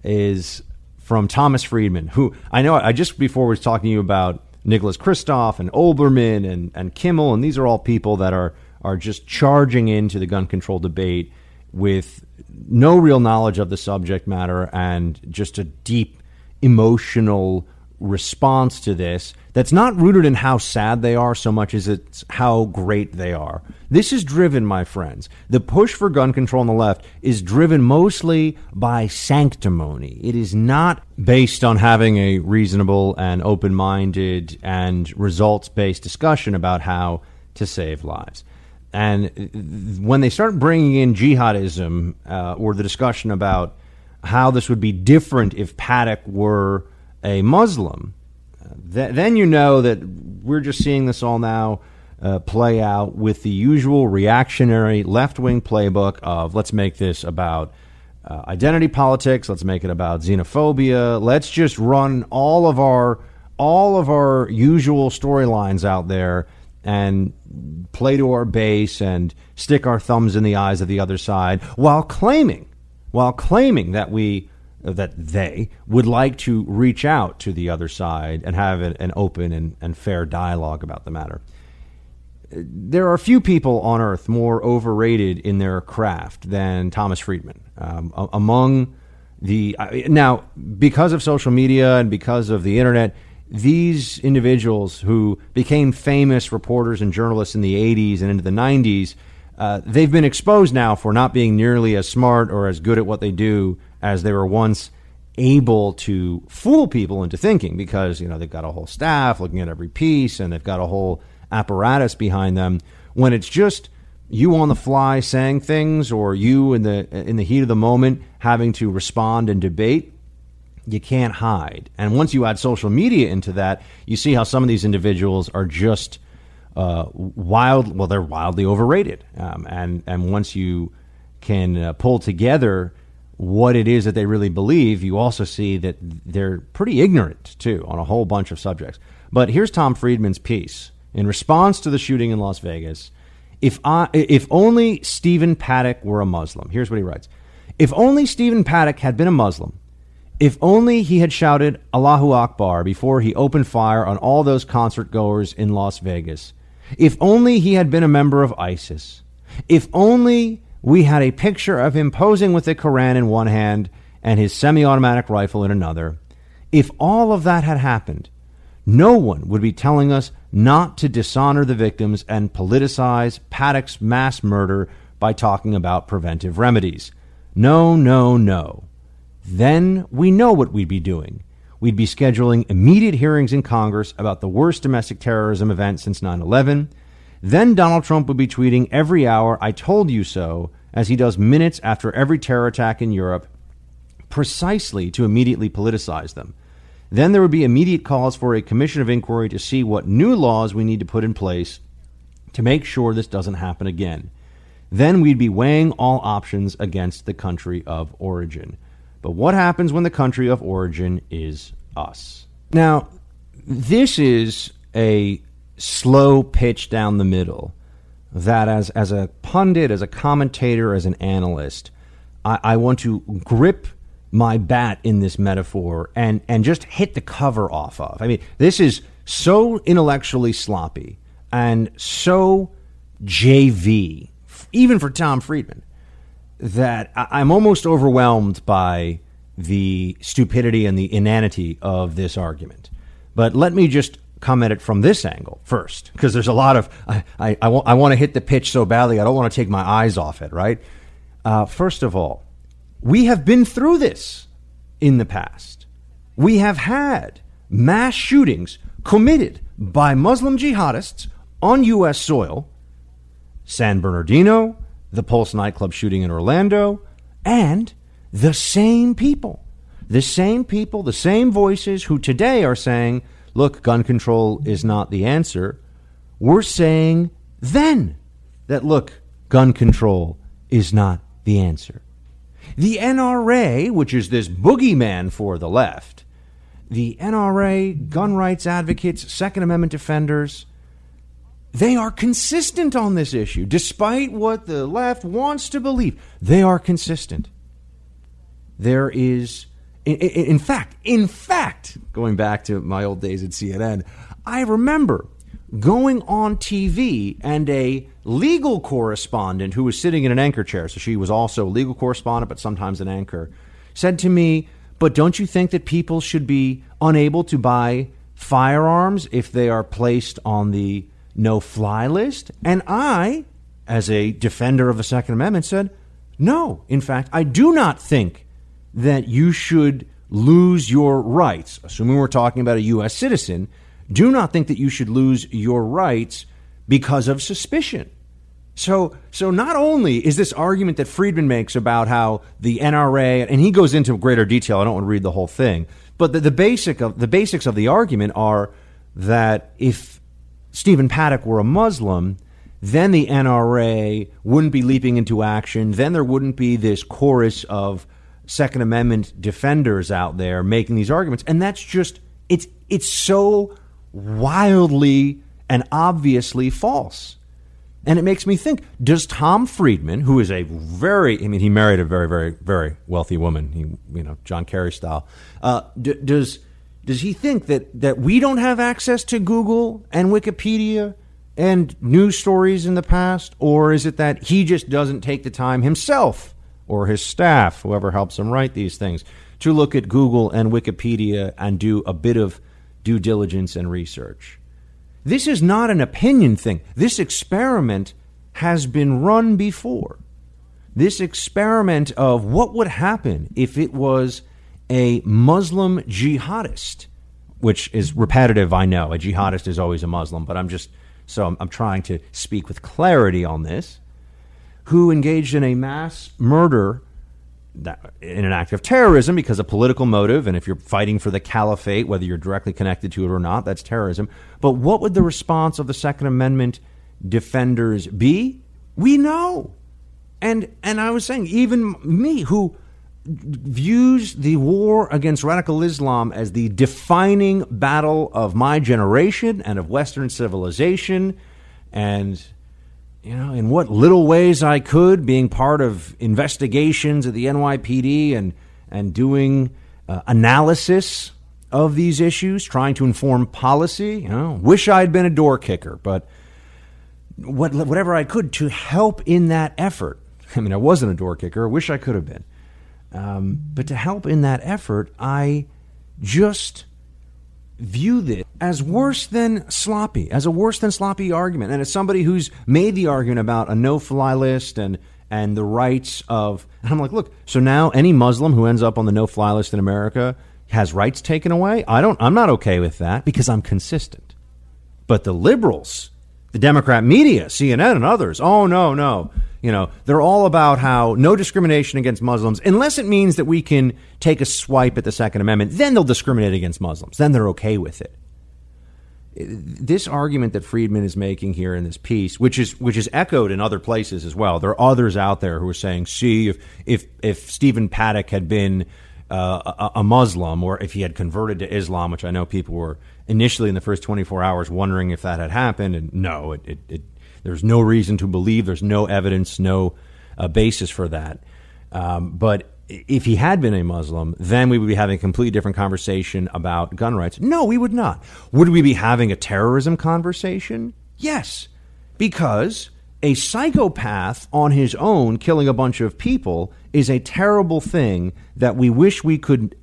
is from Thomas Friedman, who I know I just before was talking to you about Nicholas Kristof and Olbermann and, and Kimmel, and these are all people that are are just charging into the gun control debate with no real knowledge of the subject matter and just a deep emotional response to this that's not rooted in how sad they are so much as it's how great they are. This is driven, my friends. The push for gun control on the left is driven mostly by sanctimony. It is not based on having a reasonable and open minded and results based discussion about how to save lives. And when they start bringing in jihadism uh, or the discussion about how this would be different if Paddock were a Muslim, th- then you know that we're just seeing this all now uh, play out with the usual reactionary left wing playbook of let's make this about uh, identity politics, let's make it about xenophobia, let's just run all of our all of our usual storylines out there and play to our base and stick our thumbs in the eyes of the other side while claiming while claiming that we that they would like to reach out to the other side and have an, open and, and fair dialogue about the matter. There are few people on earth more overrated in their craft than Thomas Friedman. Um, among the now, because of social media and because of the internet, these individuals who became famous reporters and journalists in the 80s and into the 90s uh, they've been exposed now for not being nearly as smart or as good at what they do as they were once able to fool people into thinking because you know they've got a whole staff looking at every piece and they've got a whole apparatus behind them. When it's just you on the fly saying things or you in the in the heat of the moment having to respond and debate you can't hide and once you add social media into that you see how some of these individuals are just uh, wild well they're wildly overrated um, and and once you can uh, pull together what it is that they really believe, you also see that they're pretty ignorant too on a whole bunch of subjects. But here's Tom Friedman's piece in response to the shooting in Las Vegas. If I, if only Stephen Paddock were a Muslim. Here's what he writes: If only Stephen Paddock had been a Muslim. If only he had shouted Allahu Akbar before he opened fire on all those concert goers in Las Vegas. If only he had been a member of ISIS. If only we had a picture of him posing with the Koran in one hand and his semi automatic rifle in another. If all of that had happened, no one would be telling us not to dishonor the victims and politicize Paddock's mass murder by talking about preventive remedies. No, no, no. Then we know what we'd be doing. We'd be scheduling immediate hearings in Congress about the worst domestic terrorism event since 9 11 then Donald Trump would be tweeting every hour, I told you so, as he does minutes after every terror attack in Europe, precisely to immediately politicize them. Then there would be immediate calls for a commission of inquiry to see what new laws we need to put in place to make sure this doesn't happen again. Then we'd be weighing all options against the country of origin. But what happens when the country of origin is us? Now, this is a slow pitch down the middle that as, as a pundit, as a commentator, as an analyst, I, I want to grip my bat in this metaphor and, and just hit the cover off of. I mean, this is so intellectually sloppy and so JV, even for Tom Friedman, that I'm almost overwhelmed by the stupidity and the inanity of this argument. But let me just come at it from this angle first, because there's a lot of I, I, I, want, I want to hit the pitch so badly, I don't want to take my eyes off it, right? Uh, first of all, we have been through this in the past. We have had mass shootings committed by Muslim jihadists on U.S. soil, San Bernardino, the Pulse nightclub shooting in Orlando, and the same people, the same people, the same voices who today are saying look, gun control is not the answer. We're saying then that, look, gun control is not the answer. The NRA, which is this boogeyman for the left, the NRA, gun rights advocates, Second Amendment defenders, they are consistent on this issue. Despite what the left wants to believe, they are consistent. There is in, in, fact, in fact, going back to my old days at CNN, I remember going on TV and a legal correspondent who was sitting in an anchor chair, so she was also a legal correspondent, but sometimes an anchor, said to me, But don't you think that people should be unable to buy firearms if they are placed on the no fly list? And I, as a defender of the Second Amendment, said, No, in fact, I do not think that you should lose your rights, assuming we're talking about a U.S. citizen, do not think that you should lose your rights because of suspicion. So, so not only is this argument that Friedman makes about how the NRA, and he goes into greater detail. I don't want to read the whole thing, but the, the basic of the basics of the argument are that if Stephen Paddock were a Muslim, then the NRA wouldn't be leaping into action. Then there wouldn't be this chorus of Second Amendment defenders out there making these arguments, and that's just it's it's so wildly and obviously false. And it makes me think: Does Tom Friedman, who is a very—I mean, he married a very, very, very wealthy woman, he, you know, John Kerry style. Uh, d- does does he think that that we don't have access to Google and Wikipedia and news stories in the past, or is it that he just doesn't take the time himself or his staff, whoever helps him write these things, to look at Google and Wikipedia and do a bit of due diligence and research. This is not an opinion thing. This experiment has been run before. This experiment of what would happen if it was a Muslim jihadist, which is repetitive, I know. A jihadist is always a Muslim, but I'm just so I'm, I'm trying to speak with clarity on this. Who engaged in a mass murder that, in an act of terrorism because of political motive, and if you're fighting for the caliphate, whether you're directly connected to it or not, that's terrorism. But what would the response of the Second Amendment defenders be? We know. And and I was saying, even me, who views the war against radical Islam as the defining battle of my generation and of Western civilization, and you know, in what little ways I could, being part of investigations at the NYPD and and doing uh, analysis of these issues, trying to inform policy. You know, wish I'd been a door kicker, but what, whatever I could to help in that effort. I mean, I wasn't a door kicker. I wish I could have been. Um, but to help in that effort, I just view this as worse than sloppy, as a worse than sloppy argument. And as somebody who's made the argument about a no fly list and and the rights of and I'm like, look, so now any Muslim who ends up on the no fly list in America has rights taken away? I don't I'm not okay with that because I'm consistent. But the liberals, the Democrat media, CNN and others, oh no, no. You know, they're all about how no discrimination against Muslims, unless it means that we can take a swipe at the Second Amendment, then they'll discriminate against Muslims. Then they're okay with it. This argument that Friedman is making here in this piece, which is which is echoed in other places as well, there are others out there who are saying, "See, if if if Stephen Paddock had been uh, a, Muslim, or if he had converted to Islam, which I know people were initially in the first 24 hours wondering if that had happened, and no, it, it, it there's no reason to believe. There's no evidence, no uh, basis for that. Um, but if he had been a Muslim, then we would be having a completely different conversation about gun rights. No, we would not. Would we be having a terrorism conversation? Yes, because a psychopath on his own killing a bunch of people is a terrible thing that we wish we could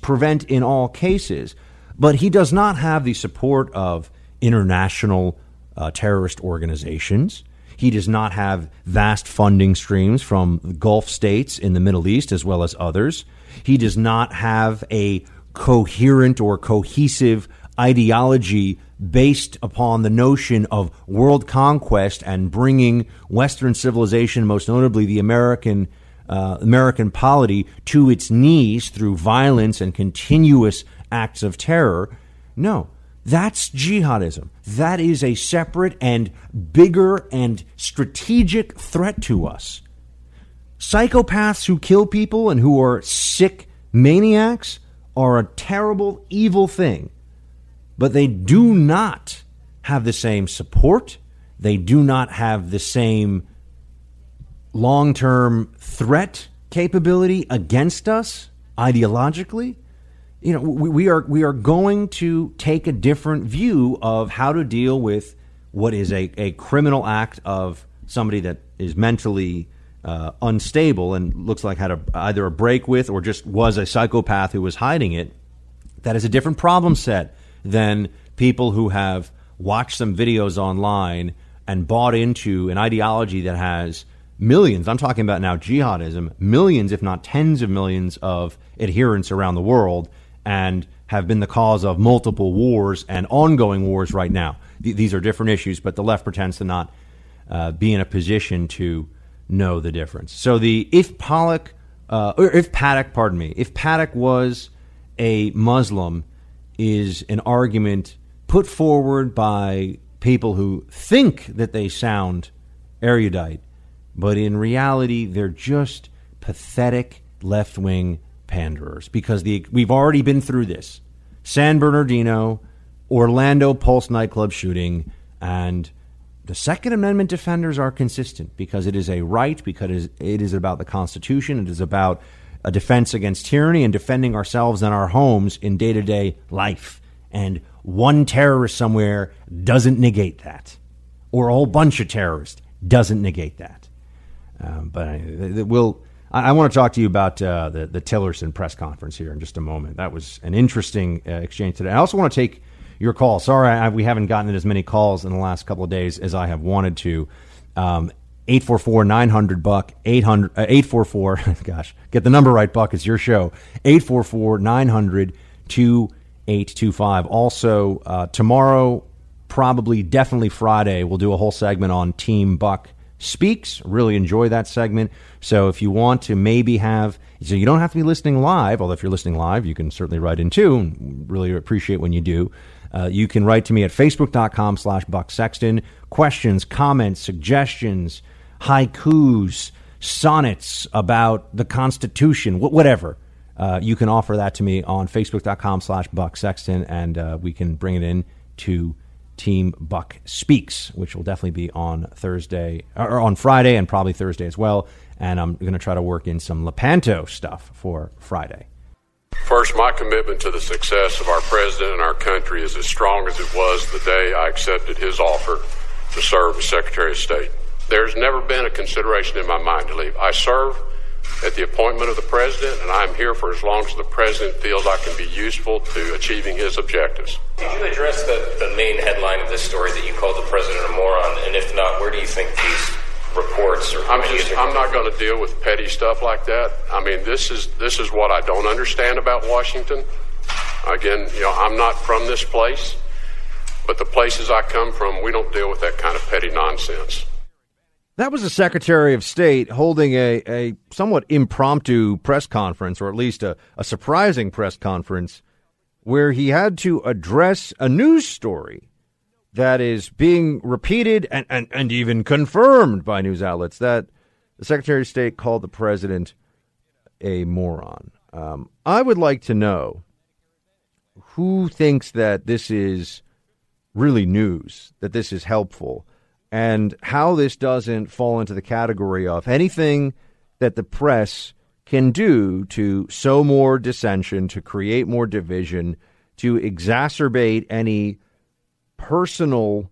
prevent in all cases. But he does not have the support of international uh, terrorist organizations. He does not have vast funding streams from Gulf states in the Middle East as well as others. He does not have a coherent or cohesive ideology based upon the notion of world conquest and bringing Western civilization, most notably the American uh, American polity, to its knees through violence and continuous acts of terror. No, that's jihadism. That is a separate and bigger and strategic threat to us. Psychopaths who kill people and who are sick maniacs are a terrible, evil thing. But they do not have the same support. They do not have the same long term threat capability against us ideologically you know, we, we, are we are going to take a different view of how to deal with what is a, a criminal act of somebody that is mentally uh, unstable and looks like had a, either a break with or just was a psychopath who was hiding it. That is a different problem set than people who have watched some videos online and bought into an ideology that has millions, I'm talking about now jihadism, millions, if not tens of millions of adherents around the world and have been the cause of multiple wars and ongoing wars right now. Th- these are different issues, but the left pretends to not uh, be in a position to know the difference. So the if Pollock, uh, or if Paddock, pardon me, if Paddock was a Muslim, is an argument put forward by people who think that they sound erudite, but in reality they're just pathetic left wing panderers because the we've already been through this. San Bernardino, Orlando Pulse nightclub shooting, and the Second Amendment defenders are consistent because it is a right, because it is about the Constitution, it is about a defense against tyranny and defending ourselves and our homes in day to day life. And one terrorist somewhere doesn't negate that, or a whole bunch of terrorists doesn't negate that. Um, but we'll I, I want to talk to you about uh, the the Tillerson press conference here in just a moment. That was an interesting uh, exchange today. I also want to take your call. Sorry, I, we haven't gotten as many calls in the last couple of days as I have wanted to. Um, 844 900 buck 800 uh, 844 gosh get the number right buck it's your show 844 900 2825 also uh, tomorrow probably definitely friday we'll do a whole segment on team buck speaks. Really enjoy that segment. So if you want to maybe have so you don't have to be listening live although if you're listening live you can certainly write in too really appreciate when you do. Uh, you can write to me at facebook.com slash buck sexton. Questions comments suggestions haikus, sonnets about the Constitution, wh- whatever. Uh, you can offer that to me on facebook.com slash Buck Sexton, and uh, we can bring it in to Team Buck Speaks, which will definitely be on Thursday, or on Friday, and probably Thursday as well. And I'm going to try to work in some Lepanto stuff for Friday. First, my commitment to the success of our president and our country is as strong as it was the day I accepted his offer to serve as Secretary of State. There's never been a consideration in my mind to leave. I serve at the appointment of the president, and I'm here for as long as the president feels I can be useful to achieving his objectives. Did you address the, the main headline of this story that you called the president a moron? And if not, where do you think these reports or I'm just I'm not going to deal with petty stuff like that. I mean, this is this is what I don't understand about Washington. Again, you know, I'm not from this place, but the places I come from, we don't deal with that kind of petty nonsense. That was the Secretary of State holding a, a somewhat impromptu press conference, or at least a, a surprising press conference, where he had to address a news story that is being repeated and, and, and even confirmed by news outlets that the Secretary of State called the president a moron. Um, I would like to know who thinks that this is really news, that this is helpful and how this doesn't fall into the category of anything that the press can do to sow more dissension, to create more division, to exacerbate any personal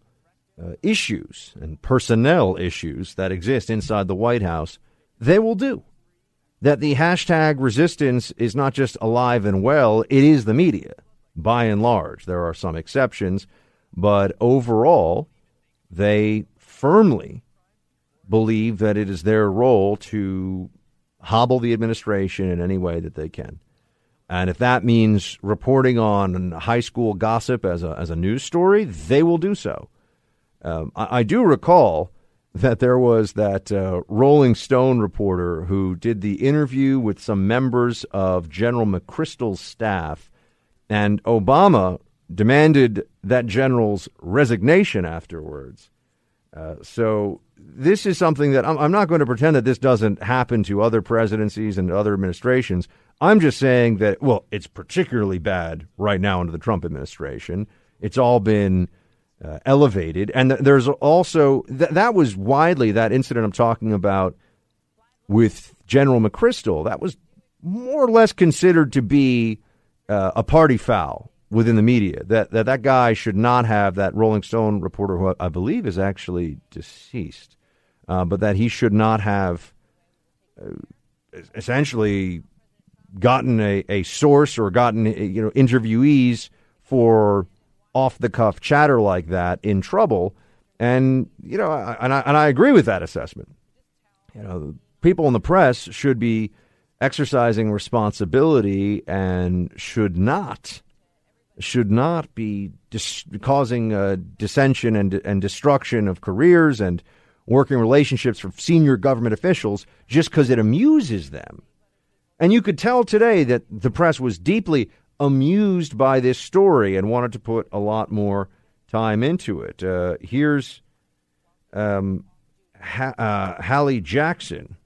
uh, issues and personnel issues that exist inside the White House, they will do. That the hashtag resistance is not just alive and well, it is the media, by and large. There are some exceptions, but overall, they firmly believe that it is their role to hobble the administration in any way that they can. And if that means reporting on high school gossip as a, as a news story, they will do so. Um, I, I, do recall that there was that uh, Rolling Stone reporter who did the interview with some members of General McChrystal's staff, and Obama demanded that general's resignation afterwards. Uh, so this is something that I'm, I'm, not going to pretend that this doesn't happen to other presidencies and other administrations. I'm just saying that, well, it's particularly bad right now under the Trump administration. It's all been uh, elevated. And th- there's also, th- that was widely, that incident I'm talking about with General McChrystal, that was more or less considered to be uh, a party foul within the media that, that that guy should not have that Rolling Stone reporter who I believe is actually deceased, uh, but that he should not have uh, essentially gotten a, a source or gotten you know interviewees for off the cuff chatter like that in trouble. And you know, I, and I and I agree with that assessment. You know, people in the press should be exercising responsibility and should not should not be dis- causing uh, dissension and, and destruction of careers and working relationships for senior government officials just because it amuses them. And you could tell today that the press was deeply amused by this story and wanted to put a lot more time into it. Uh, here's um, ha- uh, Hallie Jackson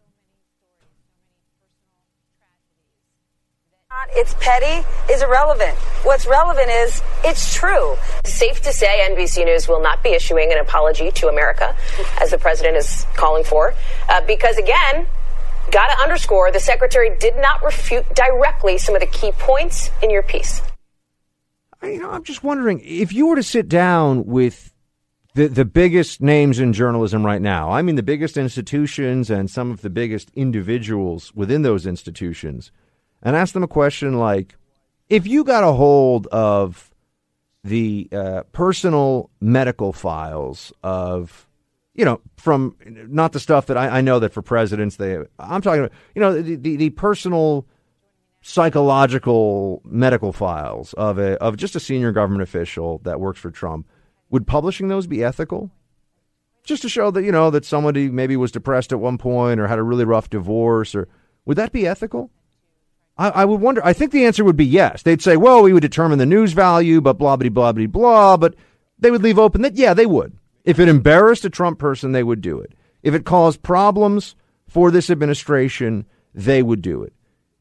It's petty is irrelevant. What's relevant is it's true. Safe to say NBC News will not be issuing an apology to America, as the president is calling for, uh, because again, got to underscore the secretary did not refute directly some of the key points in your piece. You know, I'm just wondering if you were to sit down with the the biggest names in journalism right now. I mean, the biggest institutions and some of the biggest individuals within those institutions and ask them a question like if you got a hold of the uh, personal medical files of you know, from not the stuff that I, I know that for presidents they. I'm talking about, you know, the the, the personal psychological medical files of a of just a senior government official that works for Trump. Would publishing those be ethical? Just to show that you know that somebody maybe was depressed at one point or had a really rough divorce, or would that be ethical? I, I would wonder. I think the answer would be yes. They'd say, "Well, we would determine the news value, but blah blah blah blah blah." But they would leave open that yeah, they would. If it embarrassed a Trump person, they would do it. If it caused problems for this administration, they would do it.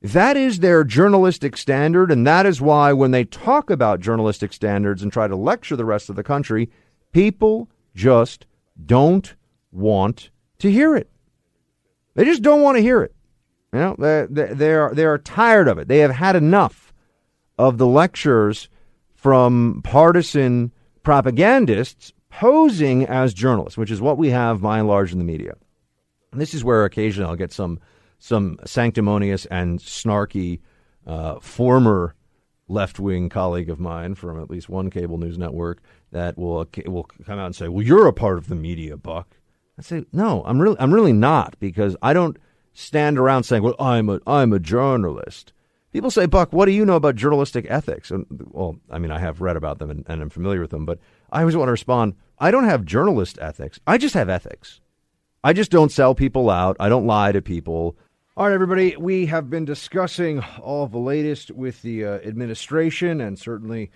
That is their journalistic standard, and that is why when they talk about journalistic standards and try to lecture the rest of the country, people just don't want to hear it. They just don't want to hear it. You know, they, they, they, are, they are tired of it. They have had enough of the lectures from partisan propagandists posing as journalists, which is what we have by and large in the media. And this is where occasionally I'll get some some sanctimonious and snarky uh, former left wing colleague of mine from at least one cable news network that will will come out and say, "Well, you're a part of the media, Buck." I say, "No, I'm really I'm really not because I don't stand around saying, "Well, I'm a I'm a journalist." People say, "Buck, what do you know about journalistic ethics?" And well, I mean, I have read about them and, and I'm familiar with them, but I always want to respond, I don't have journalist ethics. I just have ethics. I just don't sell people out. I don't lie to people. All right, everybody, we have been discussing all the latest with the uh, administration and certainly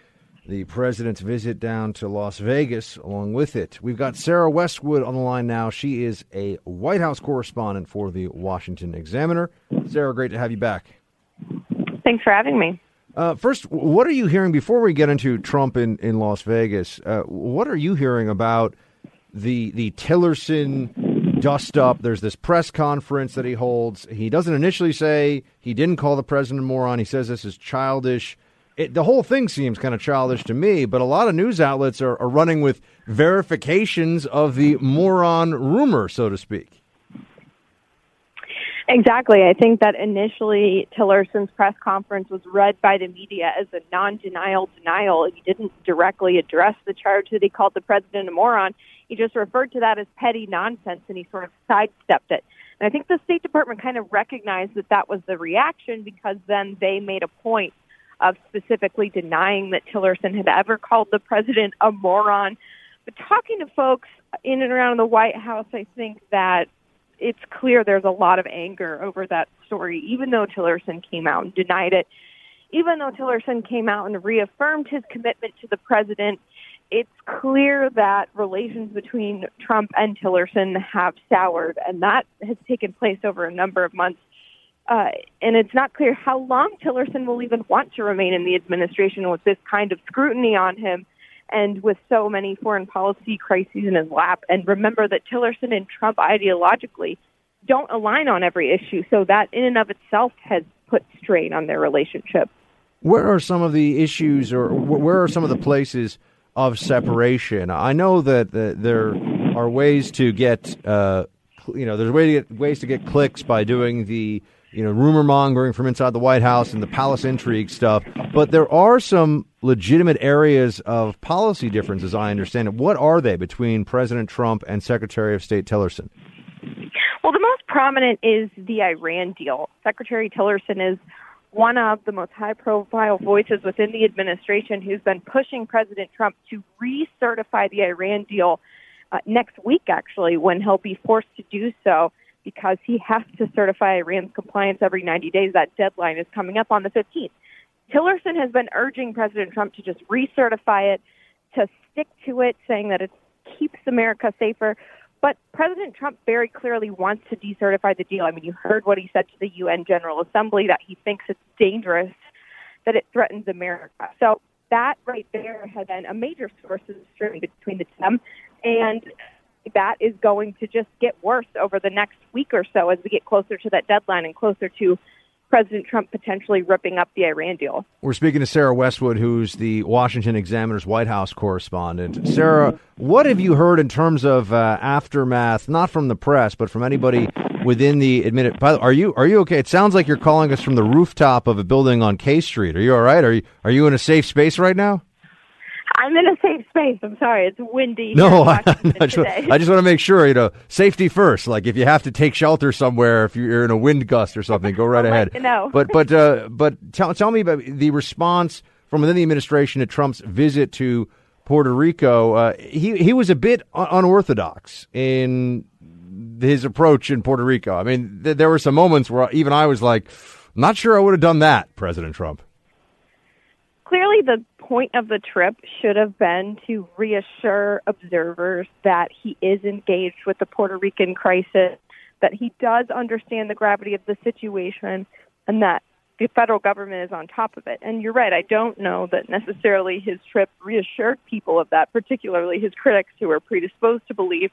the president's visit down to Las Vegas along with it. We've got Sarah Westwood on the line now. She is a White House correspondent for the Washington Examiner. Sarah, great to have you back. Thanks for having me. Uh, first, what are you hearing before we get into Trump in, in Las Vegas? Uh, what are you hearing about the the Tillerson dust up? There's this press conference that he holds. He doesn't initially say he didn't call the president a moron. He says this is childish. It, the whole thing seems kind of childish to me, but a lot of news outlets are, are running with verifications of the moron rumor, so to speak. Exactly. I think that initially Tillerson's press conference was read by the media as a non-denial denial. He didn't directly address the charge that he called the president a moron. He just referred to that as petty nonsense and he sort of sidestepped it. And I think the State Department kind of recognized that that was the reaction because then they made a point of specifically denying that Tillerson had ever called the president a moron. But talking to folks in and around the White House, I think that it's clear there's a lot of anger over that story, even though Tillerson came out and denied it. Even though Tillerson came out and reaffirmed his commitment to the president, it's clear that relations between Trump and Tillerson have soured, and that has taken place over a number of months. Uh, and it's not clear how long Tillerson will even want to remain in the administration with this kind of scrutiny on him and with so many foreign policy crises in his lap. And remember that Tillerson and Trump ideologically don't align on every issue. So that in and of itself has put strain on their relationship. Where are some of the issues, or where are some of the places of separation? I know that, there are ways to get, uh, you know, there's ways to get, ways to get clicks by doing the you know, rumor mongering from inside the White House and the palace intrigue stuff. But there are some legitimate areas of policy differences, I understand it. What are they between President Trump and Secretary of State Tillerson? Well, the most prominent is the Iran deal. Secretary Tillerson is one of the most high profile voices within the administration who's been pushing President Trump to recertify the Iran deal uh, next week, actually, when he'll be forced to do so because he has to certify Iran's compliance every 90 days. That deadline is coming up on the 15th. Tillerson has been urging President Trump to just recertify it, to stick to it, saying that it keeps America safer. But President Trump very clearly wants to decertify the deal. I mean, you heard what he said to the UN General Assembly that he thinks it's dangerous, that it threatens America. So that right there has been a major source of strain between the two. And that is going to just get worse over the next week or so as we get closer to that deadline and closer to President Trump potentially ripping up the Iran deal. We're speaking to Sarah Westwood, who's the Washington Examiner's White House correspondent. Sarah, what have you heard in terms of uh, aftermath, not from the press, but from anybody within the admitted? Are you are you okay? It sounds like you're calling us from the rooftop of a building on K Street. Are you all right? Are you are you in a safe space right now? I'm in a space. I'm sorry, it's windy. No, I, Washington I just. I just want to make sure, you know, safety first. Like if you have to take shelter somewhere, if you're in a wind gust or something, go right ahead. you know. But but uh, but tell tell me about the response from within the administration to Trump's visit to Puerto Rico. Uh, he he was a bit unorthodox in his approach in Puerto Rico. I mean, th- there were some moments where even I was like, not sure I would have done that, President Trump. Clearly, the point of the trip should have been to reassure observers that he is engaged with the Puerto Rican crisis, that he does understand the gravity of the situation, and that the federal government is on top of it. And you're right, I don't know that necessarily his trip reassured people of that, particularly his critics who are predisposed to believe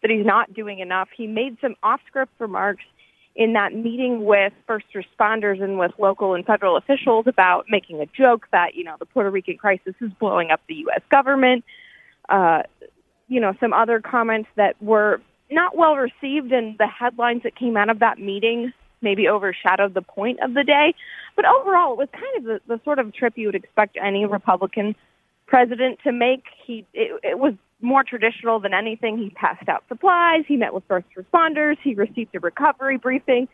that he's not doing enough. He made some off script remarks in that meeting with first responders and with local and federal officials about making a joke that, you know, the Puerto Rican crisis is blowing up the U.S. government. Uh, you know, some other comments that were not well received, and the headlines that came out of that meeting maybe overshadowed the point of the day. But overall, it was kind of the, the sort of trip you would expect any Republican president to make. He it, it was more traditional than anything. He passed out supplies. He met with first responders. He received a recovery briefing.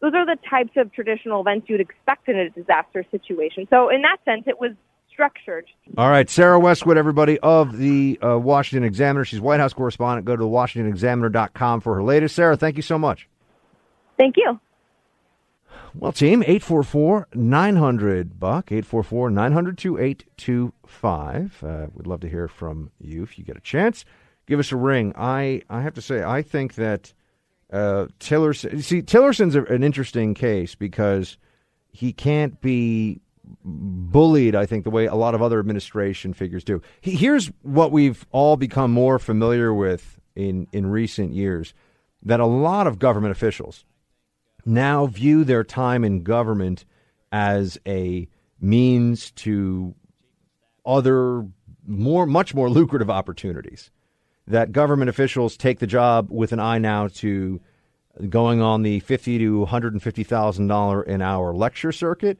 Those are the types of traditional events you'd expect in a disaster situation. So, in that sense, it was structured. All right, Sarah Westwood, everybody of the uh, Washington Examiner. She's White House correspondent. Go to WashingtonExaminer.com for her latest. Sarah, thank you so much. Thank you. Well, team, 844 900 Buck, 844 900 2825. Uh, we'd love to hear from you if you get a chance. Give us a ring. I, I have to say, I think that uh, Tillerson, see, Tillerson's an interesting case because he can't be bullied, I think, the way a lot of other administration figures do. He, here's what we've all become more familiar with in, in recent years that a lot of government officials now view their time in government as a means to other more much more lucrative opportunities that government officials take the job with an eye now to going on the 50 to 150,000 dollar an hour lecture circuit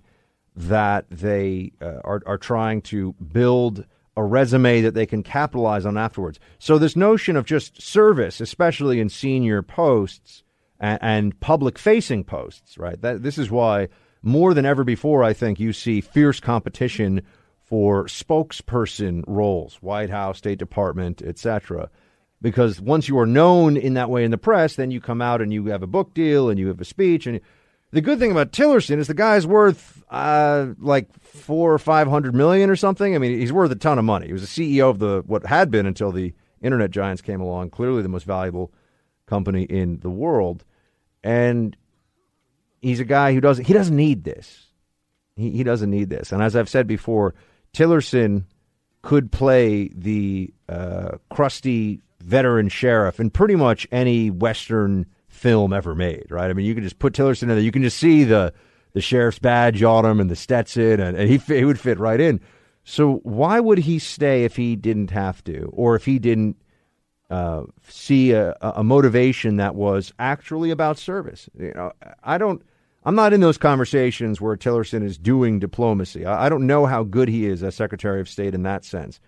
that they uh, are are trying to build a resume that they can capitalize on afterwards. So this notion of just service, especially in senior posts, and, and public facing posts, right? That this is why more than ever before, I think you see fierce competition for spokesperson roles, White House, State Department, etc. Because once you are known in that way in the press, then you come out and you have a book deal and you have a speech. And the good thing about Tillerson is the guy's worth uh, like four or five hundred million or something. I mean, he's worth a ton of money. He was the CEO of the what had been until the internet giants came along, clearly the most valuable company in the world and he's a guy who doesn't he doesn't need this. He he doesn't need this. And as I've said before, Tillerson could play the uh, crusty veteran sheriff in pretty much any western film ever made. Right? I mean, you can just put Tillerson in there. You can just see the the sheriff's badge on him and the Stetson, and, and he he would fit right in. So why would he stay if he didn't have to, or if he didn't? Uh, see a, a motivation that was actually about service. You know, I don't. I'm not in those conversations where Tillerson is doing diplomacy. I, I don't know how good he is as Secretary of State in that sense,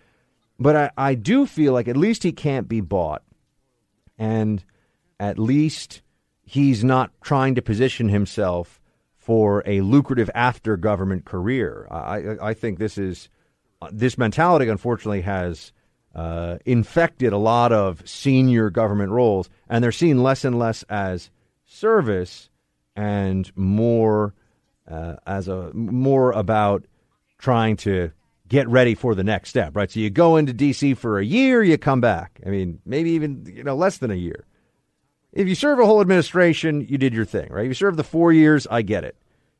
but I, I do feel like at least he can't be bought, and at least he's not trying to position himself for a lucrative after government career. I, I think this is this mentality. Unfortunately, has uh, infected a lot of senior government roles, and they're seen less and less as service and more uh, as a more about trying to get ready for the next step. Right. So you go into D.C. for a year, you come back. I mean, maybe even you know less than a year. If you serve a whole administration, you did your thing, right? If you serve the four years, I get it.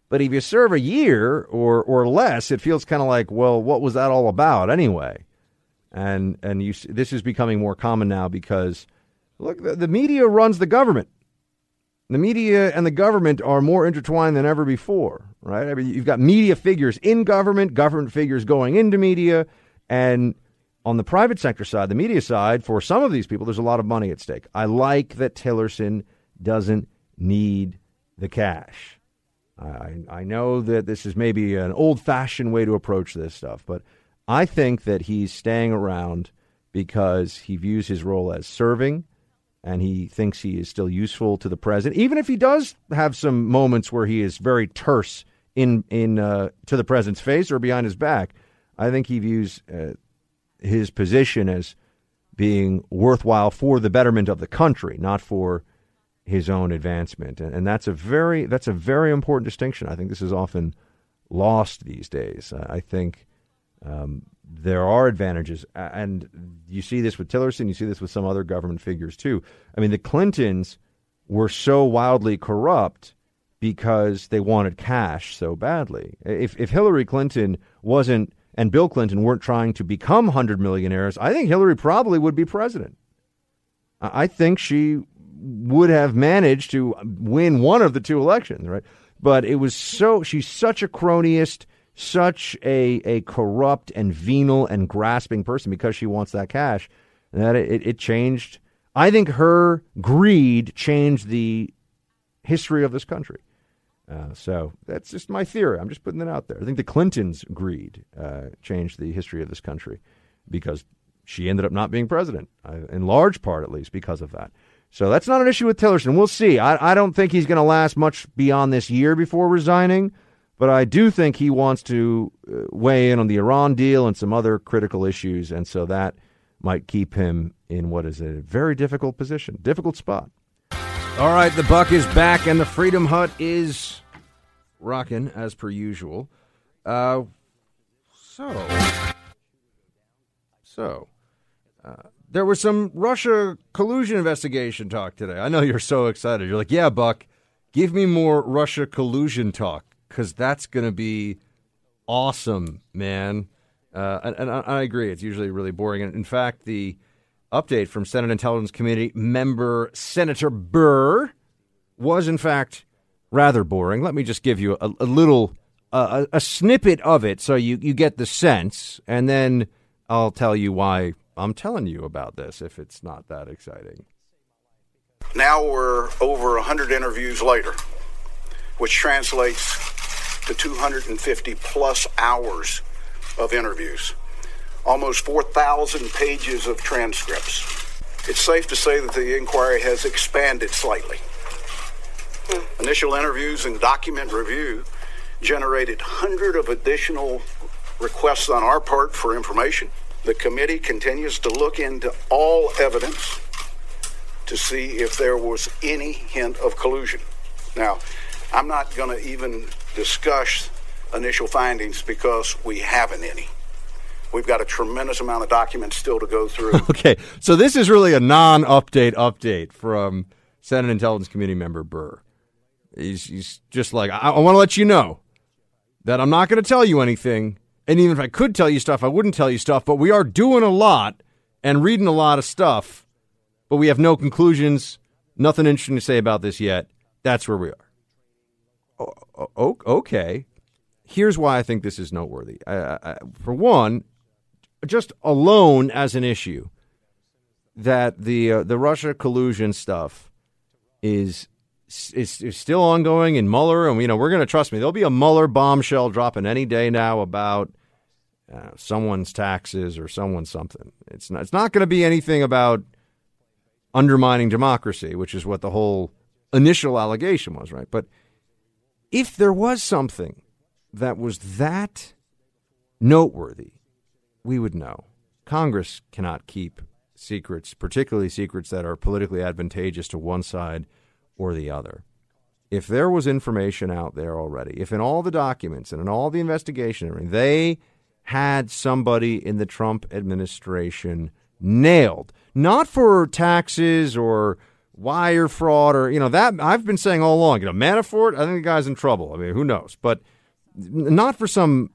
But if you serve a year or or less, it feels kind of like, well, what was that all about anyway? And and you this is becoming more common now because look the, the, media runs the government. The media and the government are more intertwined than ever before right? I mean, you've got media figures in government government figures going into media and on the private sector side the media side for some of these people there's a lot of money at stake. I like that tillerson doesn't need the cash. I, I know that this is maybe an old fashioned way to approach this stuff, but I think that he's staying around because he views his role as serving and he thinks he is still useful to the president, even if he does have some moments where he is very terse in in uh, to the president's face or behind his back. I think he views uh, his position as being worthwhile for the betterment of the country, not for his own advancement, and, and that's a very that's a very important distinction. I think this is often lost these days. I think um, there are advantages, and you see this with Tillerson. You see this with some other government figures too. I mean, the Clintons were so wildly corrupt because they wanted cash so badly. If if Hillary Clinton wasn't and Bill Clinton weren't trying to become hundred millionaires, I think Hillary probably would be president. I think she would have managed to win one of the two elections, right? But it was so she's such a cronyist such a, a corrupt and venal and grasping person because she wants that cash that it, it changed. I think her greed changed the history of this country. Uh, so that's just my theory. I'm just putting it out there. I think the Clintons' greed uh, changed the history of this country because she ended up not being president, uh, in large part at least because of that. So that's not an issue with Tillerson. We'll see. I, I don't think he's going to last much beyond this year before resigning. But I do think he wants to uh, weigh in on the Iran deal and some other critical issues, and so that might keep him in what is a very difficult position, difficult spot. All right, the buck is back, and the Freedom Hut is rocking as per usual. Uh, so, so uh, there was some Russia collusion investigation talk today. I know you're so excited. You're like, yeah, Buck, give me more Russia collusion talk because that's going to be awesome, man. Uh, and, and I, agree. It's usually really boring. And in fact, the update from Senate Intelligence Committee member Senator Burr was, in fact, rather boring. Let me just give you a, a little uh, a, a, snippet of it so you, you get the sense, and then I'll tell you why I'm telling you about this if it's not that exciting. Now we're over 100 interviews later, which translates to 250 plus hours of interviews, almost 4,000 pages of transcripts. It's safe to say that the inquiry has expanded slightly. Hmm. Initial interviews and document review generated hundreds of additional requests on our part for information. The committee continues to look into all evidence to see if there was any hint of collusion. Now, I'm not going to even discuss initial findings because we haven't any. We've got a tremendous amount of documents still to go through. okay, so this is really a non-update update from Senate Intelligence Committee member Burr. He's, he's just like, I, I want to let you know that I'm not going to tell you anything, and even if I could tell you stuff, I wouldn't tell you stuff. But we are doing a lot and reading a lot of stuff, but we have no conclusions, nothing interesting to say about this yet. That's where we are okay. Here's why I think this is noteworthy. for one, just alone as an issue, that the uh, the Russia collusion stuff is, is is still ongoing in Mueller, and you know we're going to trust me. There'll be a Mueller bombshell dropping any day now about uh, someone's taxes or someone's something. It's not. It's not going to be anything about undermining democracy, which is what the whole initial allegation was, right? But if there was something that was that noteworthy, we would know. Congress cannot keep secrets, particularly secrets that are politically advantageous to one side or the other. If there was information out there already, if in all the documents and in all the investigation, they had somebody in the Trump administration nailed, not for taxes or wire fraud or you know that I've been saying all along. You know, Manafort, I think the guy's in trouble. I mean, who knows? But not for some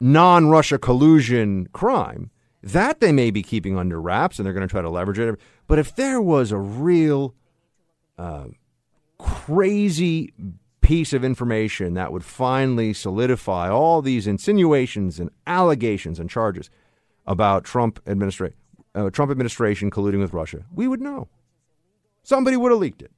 non-Russia collusion crime that they may be keeping under wraps and they're going to try to leverage it. But if there was a real uh, crazy piece of information that would finally solidify all these insinuations and allegations and charges about Trump administration, uh, Trump administration colluding with Russia, we would know. Somebody would have leaked it.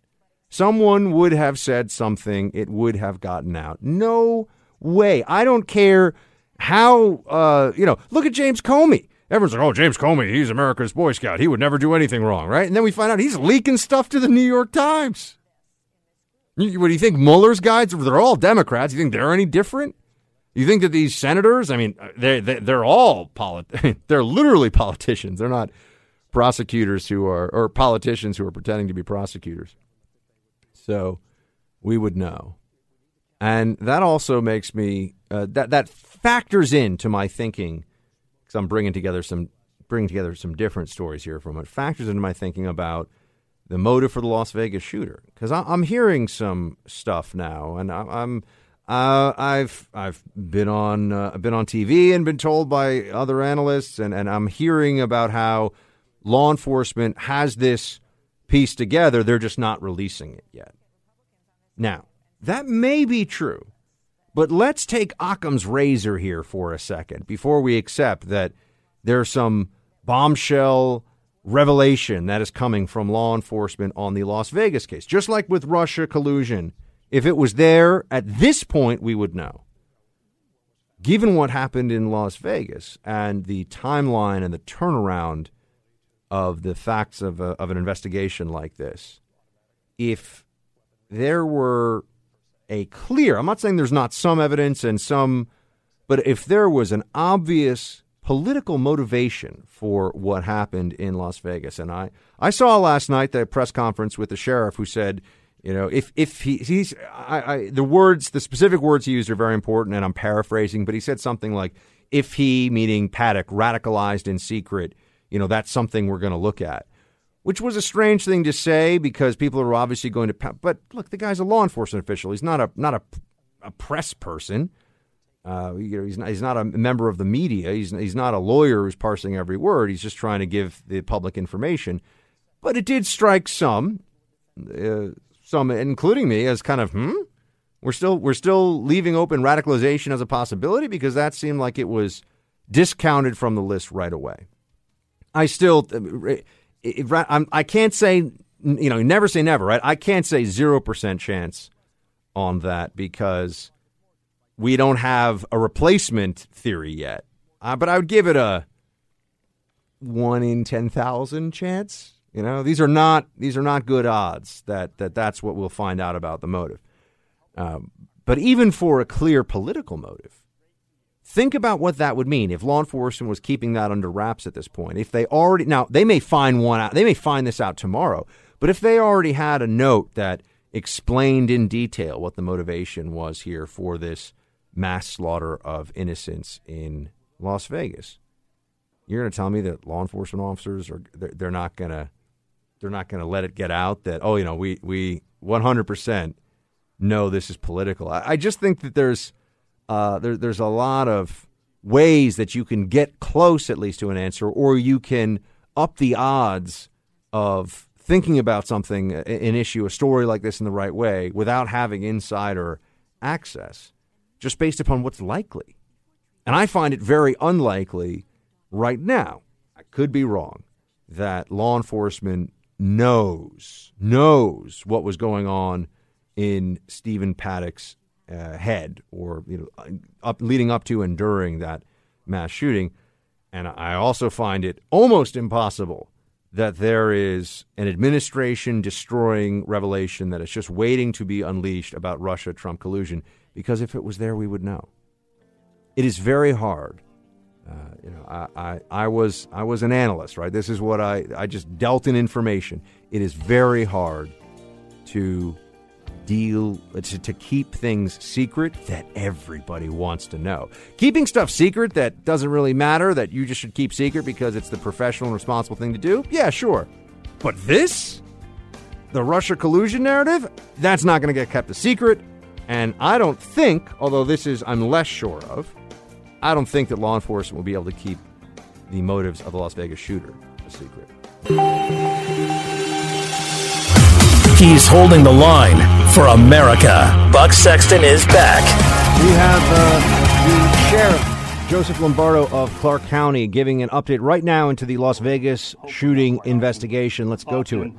Someone would have said something. It would have gotten out. No way. I don't care how uh, you know, look at James Comey. Everyone's like, "Oh, James Comey, he's America's Boy Scout. He would never do anything wrong, right?" And then we find out he's leaking stuff to the New York Times. What do you think? Mueller's guys? They're all Democrats. You think they're any different? You think that these senators? I mean, they, they they're all polit- They're literally politicians. They're not prosecutors who are or politicians who are pretending to be prosecutors. So we would know, and that also makes me uh, that that factors into my thinking because I'm bringing together some bringing together some different stories here from it. Factors into my thinking about the motive for the Las Vegas shooter because I'm hearing some stuff now, and I- I'm uh, I've I've been on uh, been on TV and been told by other analysts, and, and I'm hearing about how law enforcement has this piece together. They're just not releasing it yet. Now that may be true, but let's take Occam's razor here for a second before we accept that there's some bombshell revelation that is coming from law enforcement on the Las Vegas case. Just like with Russia collusion, if it was there at this point, we would know. Given what happened in Las Vegas and the timeline and the turnaround of the facts of, a, of an investigation like this, if there were a clear, I'm not saying there's not some evidence and some, but if there was an obvious political motivation for what happened in Las Vegas, and I, I saw last night the press conference with the sheriff who said, you know, if if he, he's I, I, the words, the specific words he used are very important, and I'm paraphrasing, but he said something like, if he, meaning Paddock, radicalized in secret, you know, that's something we're going to look at which was a strange thing to say because people are obviously going to. But look, the guy's a law enforcement official. He's not a not a, a press person. Uh, you know, he's not, he's not a member of the media. He's he's not a lawyer who's parsing every word. He's just trying to give the public information. But it did strike some, uh, some including me, as kind of hmm. We're still we're still leaving open radicalization as a possibility because that seemed like it was discounted from the list right away. I still, I'm, I can't say, you know, never say never, right? I can't say 0% chance on that because we don't have a replacement theory yet. Uh, but I would give it a one in 10,000 chance. You know, these are not these are not good odds that, that that's what we'll find out about the motive. Um, but even for a clear political motive, Think about what that would mean if law enforcement was keeping that under wraps at this point. If they already now they may find one out, they may find this out tomorrow. But if they already had a note that explained in detail what the motivation was here for this mass slaughter of innocents in Las Vegas, you're going to tell me that law enforcement officers are they're, not going to they're not going to let it get out that oh you know we we 100% know this is political. I, I just think that there's uh, there, there's a lot of ways that you can get close at least to an answer, or you can up the odds of thinking about something, an issue, a story like this in the right way without having insider access, just based upon what's likely. And I find it very unlikely right now. I could be wrong that law enforcement knows knows what was going on in Stephen Paddock's uh, head, or you know, up leading up to and during that mass shooting. And I also find it almost impossible that there is an administration destroying revelation that is just waiting to be unleashed about Russia Trump collusion. Because if it was there, we would know. It is very hard. Uh, you know, I, I, I was I was an analyst, right? This is what I I just dealt in information. It is very hard to deal to, to keep things secret that everybody wants to know. Keeping stuff secret that doesn't really matter that you just should keep secret because it's the professional and responsible thing to do. Yeah, sure. But this, the Russia collusion narrative, that's not going to get kept a secret. And I don't think, although this is I'm less sure of, I don't think that law enforcement will be able to keep the motives of the Las Vegas shooter a secret. He's holding the line for America. Buck Sexton is back. We have uh, the sheriff, Joseph Lombardo of Clark County, giving an update right now into the Las Vegas shooting investigation. Let's go to it.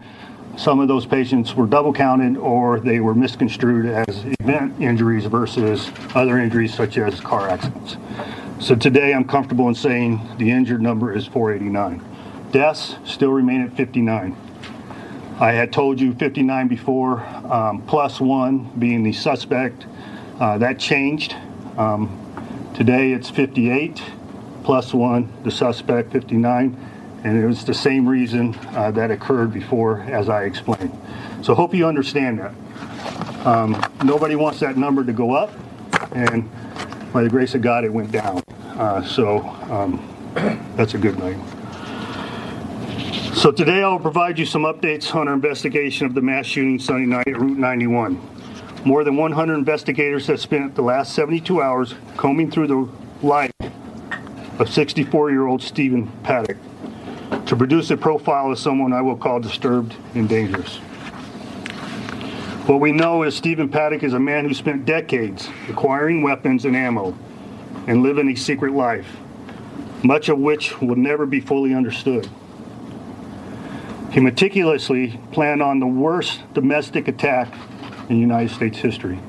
Some of those patients were double counted or they were misconstrued as event injuries versus other injuries such as car accidents. So today I'm comfortable in saying the injured number is 489. Deaths still remain at 59. I had told you 59 before, um, plus one being the suspect. Uh, that changed. Um, today it's 58, plus one, the suspect, 59. And it was the same reason uh, that occurred before, as I explained. So hope you understand that. Um, nobody wants that number to go up, and by the grace of God, it went down. Uh, so um, that's a good thing. So today I'll provide you some updates on our investigation of the mass shooting Sunday night at Route 91. More than 100 investigators have spent the last 72 hours combing through the life of 64-year-old Stephen Paddock to produce a profile of someone I will call disturbed and dangerous. What we know is Stephen Paddock is a man who spent decades acquiring weapons and ammo and living a secret life, much of which will never be fully understood. He meticulously planned on the worst domestic attack in United States history.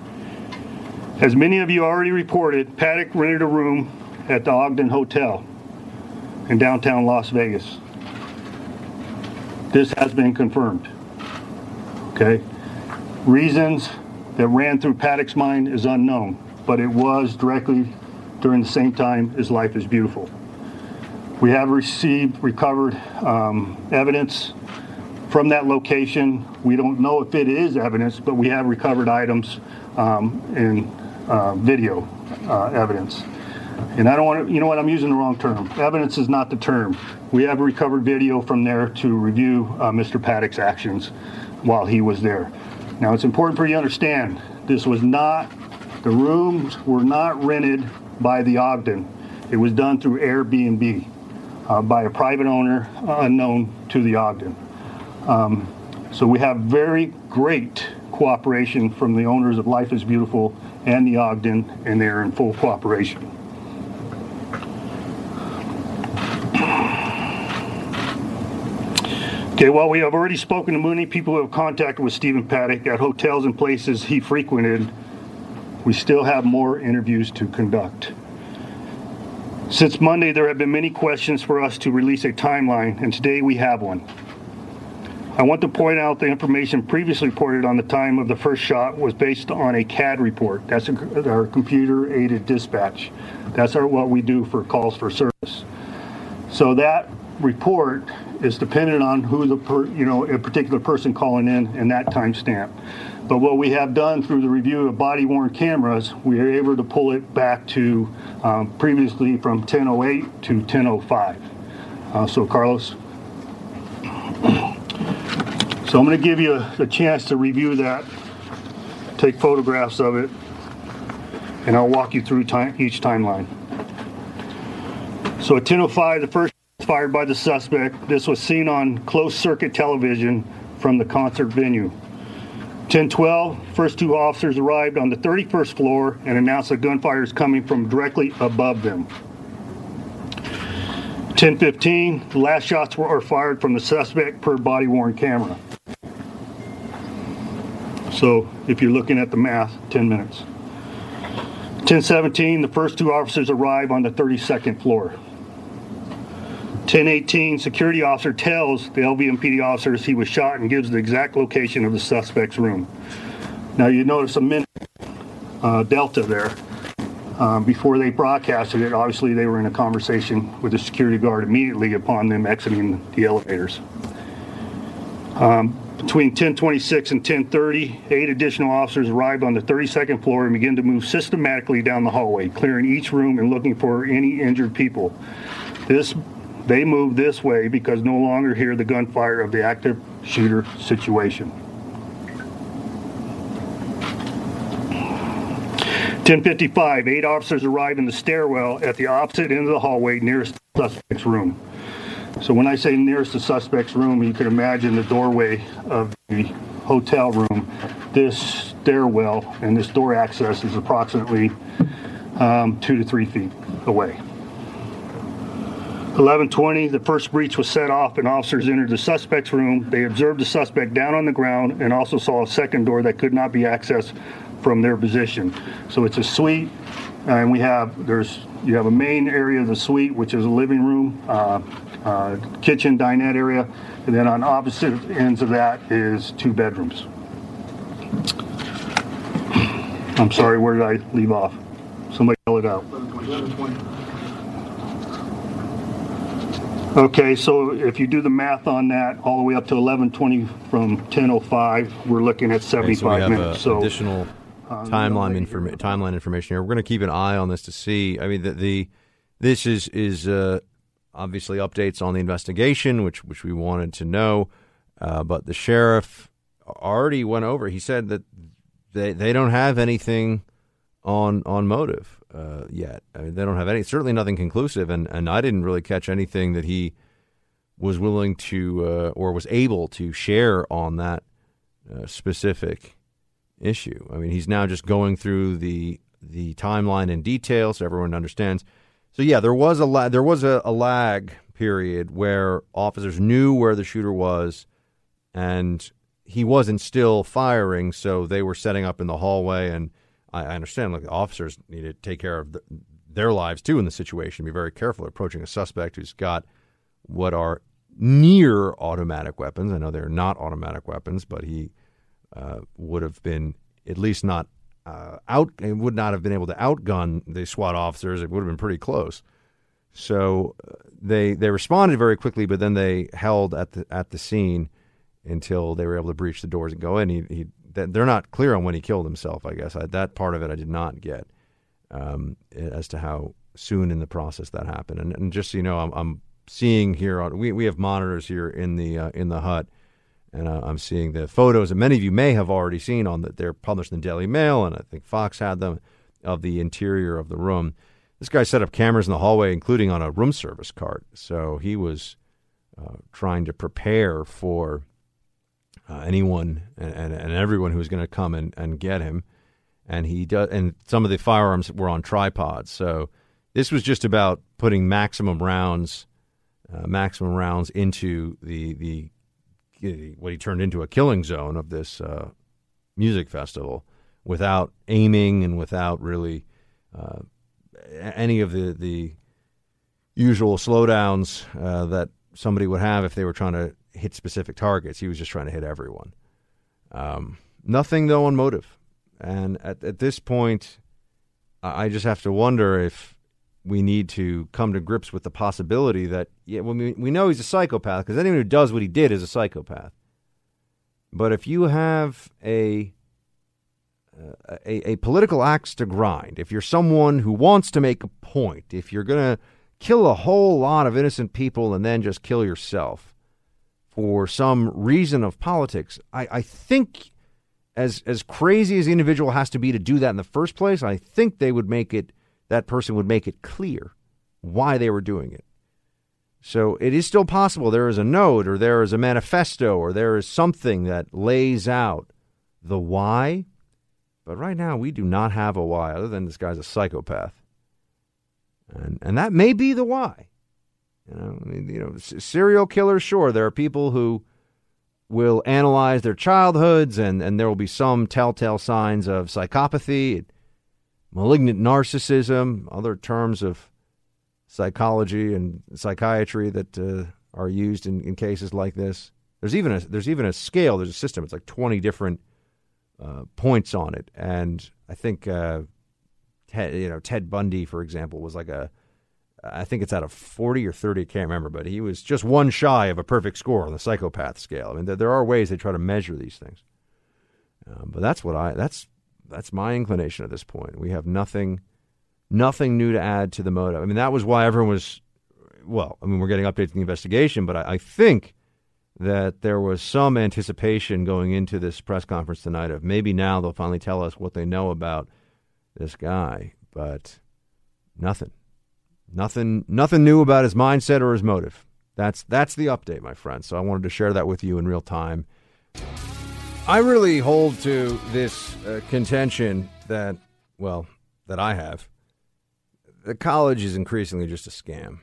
As many of you already reported, Paddock rented a room at the Ogden Hotel in downtown Las Vegas. This has been confirmed. Okay? Reasons that ran through Paddock's mind is unknown, but it was directly during the same time as Life is Beautiful. We have received, recovered um, evidence from that location. We don't know if it is evidence, but we have recovered items um, and uh, video uh, evidence. And I don't want to, you know what, I'm using the wrong term. Evidence is not the term. We have recovered video from there to review uh, Mr. Paddock's actions while he was there. Now, it's important for you to understand this was not, the rooms were not rented by the Ogden. It was done through Airbnb uh, by a private owner unknown to the Ogden. Um, so we have very great cooperation from the owners of Life is Beautiful and the Ogden, and they're in full cooperation. Okay, well, we have already spoken to many people who have contacted with Stephen Paddock at hotels and places he frequented. We still have more interviews to conduct. Since Monday, there have been many questions for us to release a timeline, and today we have one. I want to point out the information previously reported on the time of the first shot was based on a CAD report. That's a, our computer aided dispatch. That's our, what we do for calls for service. So that report is dependent on who the per, you know a particular person calling in and that timestamp. But what we have done through the review of body worn cameras, we are able to pull it back to um, previously from 1008 to 1005. Uh, so Carlos. So I'm going to give you a, a chance to review that, take photographs of it, and I'll walk you through time, each timeline. So at 10:05, the first fired by the suspect. This was seen on closed circuit television from the concert venue. 1012, first two officers arrived on the 31st floor and announced that gunfire is coming from directly above them. 1015, the last shots were fired from the suspect per body worn camera. So if you're looking at the math, 10 minutes. 1017, the first two officers arrive on the 32nd floor. 1018, security officer tells the LVMPD officers he was shot and gives the exact location of the suspect's room. Now you notice a minute uh, delta there. Um, before they broadcasted it, obviously they were in a conversation with the security guard immediately upon them exiting the elevators. Um, between 1026 and 1030, eight additional officers arrived on the 32nd floor and began to move systematically down the hallway, clearing each room and looking for any injured people. This they moved this way because no longer hear the gunfire of the active shooter situation. 1055, eight officers arrive in the stairwell at the opposite end of the hallway nearest the suspect's room. So when I say nearest the suspect's room, you can imagine the doorway of the hotel room. This stairwell and this door access is approximately um, two to three feet away. 1120, the first breach was set off and officers entered the suspect's room. They observed the suspect down on the ground and also saw a second door that could not be accessed from their position. So it's a suite and we have there's you have a main area of the suite, which is a living room, uh, uh, kitchen, dinette area, and then on opposite ends of that is two bedrooms. I'm sorry, where did I leave off? Somebody yell it out. Okay, so if you do the math on that, all the way up to 11:20 from 10:05, we're looking at Okay, 75 so we have minutes. uh, so additional timeline informa- timeline information here. We're going to keep an eye on this to see. I mean, the, the this is is uh, obviously updates on the investigation, which which we wanted to know. Uh, but the sheriff already went over. He said that they they don't have anything on on motive uh, yet. I mean, they don't have any certainly nothing conclusive, and and I didn't really catch anything that he was willing to uh, or was able to share on that uh, specific issue. I mean, he's now just going through the the timeline in detail so everyone understands. So yeah, there was a la- there was a, a lag period where officers knew where the shooter was, and he wasn't still firing, so they were setting up in the hallway. And I, I understand, like officers need to take care of the, their lives too in the situation. Be very careful approaching a suspect who's got what are near automatic weapons. I know they're not automatic weapons, but he uh, would have been at least not uh, out. He would not have been able to outgun the SWAT officers. It would have been pretty close. So uh, they they responded very quickly, but then they held at the at the scene until they were able to breach the doors and go in. He, he they're not clear on when he killed himself. I guess I, that part of it I did not get um, as to how soon in the process that happened. And, and just so you know, I'm, I'm seeing here on we we have monitors here in the uh, in the hut and uh, I'm seeing the photos that many of you may have already seen on that they're published in the Daily Mail, and I think Fox had them of the interior of the room. This guy set up cameras in the hallway, including on a room service cart. So he was uh, trying to prepare for uh, anyone and, and, and everyone who was going to come and, and get him. And he does, and some of the firearms were on tripods. So this was just about putting maximum rounds, uh, maximum rounds into the the what he turned into a killing zone of this uh, music festival without aiming and without really uh, any of the the usual slowdowns uh, that somebody would have if they were trying to hit specific targets. He was just trying to hit everyone. Um, nothing though on motive, and at at this point, I just have to wonder if we need to come to grips with the possibility that yeah, well, we we know he's a psychopath because anyone who does what he did is a psychopath. But if you have a a, a political axe to grind, if you're someone who wants to make a point, if you're going to kill a whole lot of innocent people and then just kill yourself for some reason of politics, I, I think as as crazy as the individual has to be to do that in the first place, I think they would make it that person would make it clear why they were doing it. So it is still possible there is a note or there is a manifesto or there is something that lays out the why. But right now we do not have a why other than this guy's a psychopath. And and that may be the why. You know, I mean, you know, serial killers sure there are people who will analyze their childhoods and and there will be some telltale signs of psychopathy, malignant narcissism, other terms of psychology and psychiatry that uh, are used in, in cases like this. There's even a there's even a scale. There's a system. It's like 20 different uh, points on it, and I think uh, Ted, you know Ted Bundy, for example, was like a I think it's out of 40 or 30. I can't remember, but he was just one shy of a perfect score on the psychopath scale. I mean, there, are ways they try to measure these things, um, but that's what I that's that's my inclination at this point. We have nothing nothing new to add to the motive. I mean, that was why everyone was, well, I mean, we're getting updates in the investigation, but I, I, think that there was some anticipation going into this press conference tonight of maybe now they'll finally tell us what they know about this guy, but nothing. Nothing nothing new about his mindset or his motive. That's that's the update, my friend. So I wanted to share that with you in real time. I really hold to this uh, contention that well, that I have the college is increasingly just a scam.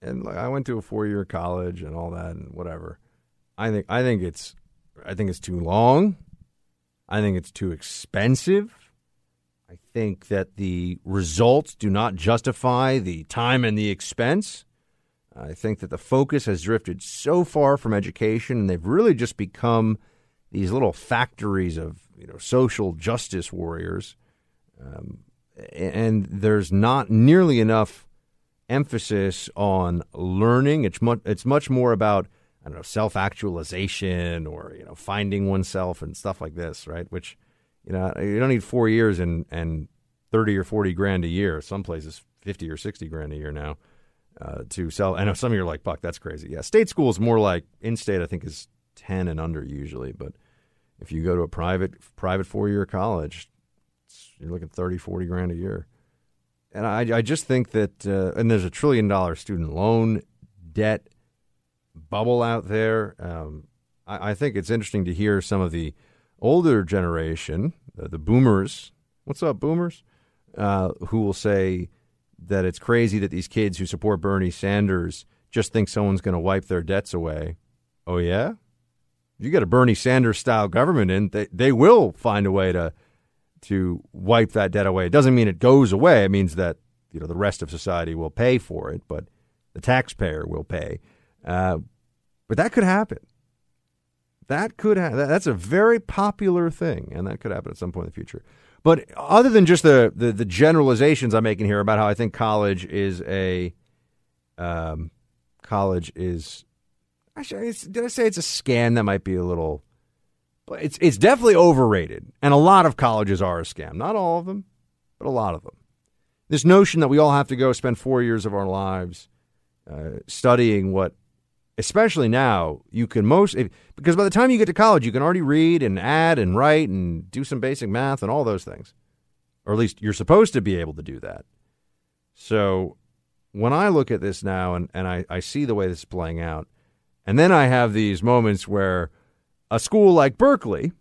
And like, I went to a four year college and all that and whatever. I think I think it's I think it's too long. I think it's too expensive. I think that the results do not justify the time and the expense. I think that the focus has drifted so far from education, and they've really just become these little factories of you know social justice warriors. Um, and there's not nearly enough emphasis on learning. It's much it's much more about I don't know self actualization or you know finding oneself and stuff like this, right? Which you know you don't need four years and and thirty or forty grand a year. Some places fifty or sixty grand a year now uh, to sell. I know some of you are like, "Buck, that's crazy." Yeah, state school is more like in state. I think is ten and under usually, but if you go to a private private four year college, you're looking 30, 40 grand a year. And I, I just think that, uh, and there's a trillion dollar student loan debt bubble out there. Um, I, I, think it's interesting to hear some of the older generation, uh, the boomers. What's up, boomers? Uh, who will say that it's crazy that these kids who support Bernie Sanders just think someone's going to wipe their debts away. Oh, yeah? You get a Bernie Sanders style government in, they, they will find a way to to wipe that debt away. It doesn't mean it goes away. It means that you know the rest of society will pay for it, but the taxpayer will pay. Uh, but that could happen. That could ha- that's a very popular thing, and that could happen at some point in the future. But other than just the, the, the generalizations I'm making here about how I think college is a um, college is actually did I say it's a scam that might be a little but it's it's definitely overrated, and a lot of colleges are a scam. Not all of them, but a lot of them. This notion that we all have to go spend four years of our lives uh, studying what, especially now, you can most because by the time you get to college, you can already read and add and write and do some basic math and all those things, or at least you're supposed to be able to do that. So when I look at this now and, and I, I see the way this is playing out, and then I have these moments where a school like Berkeley,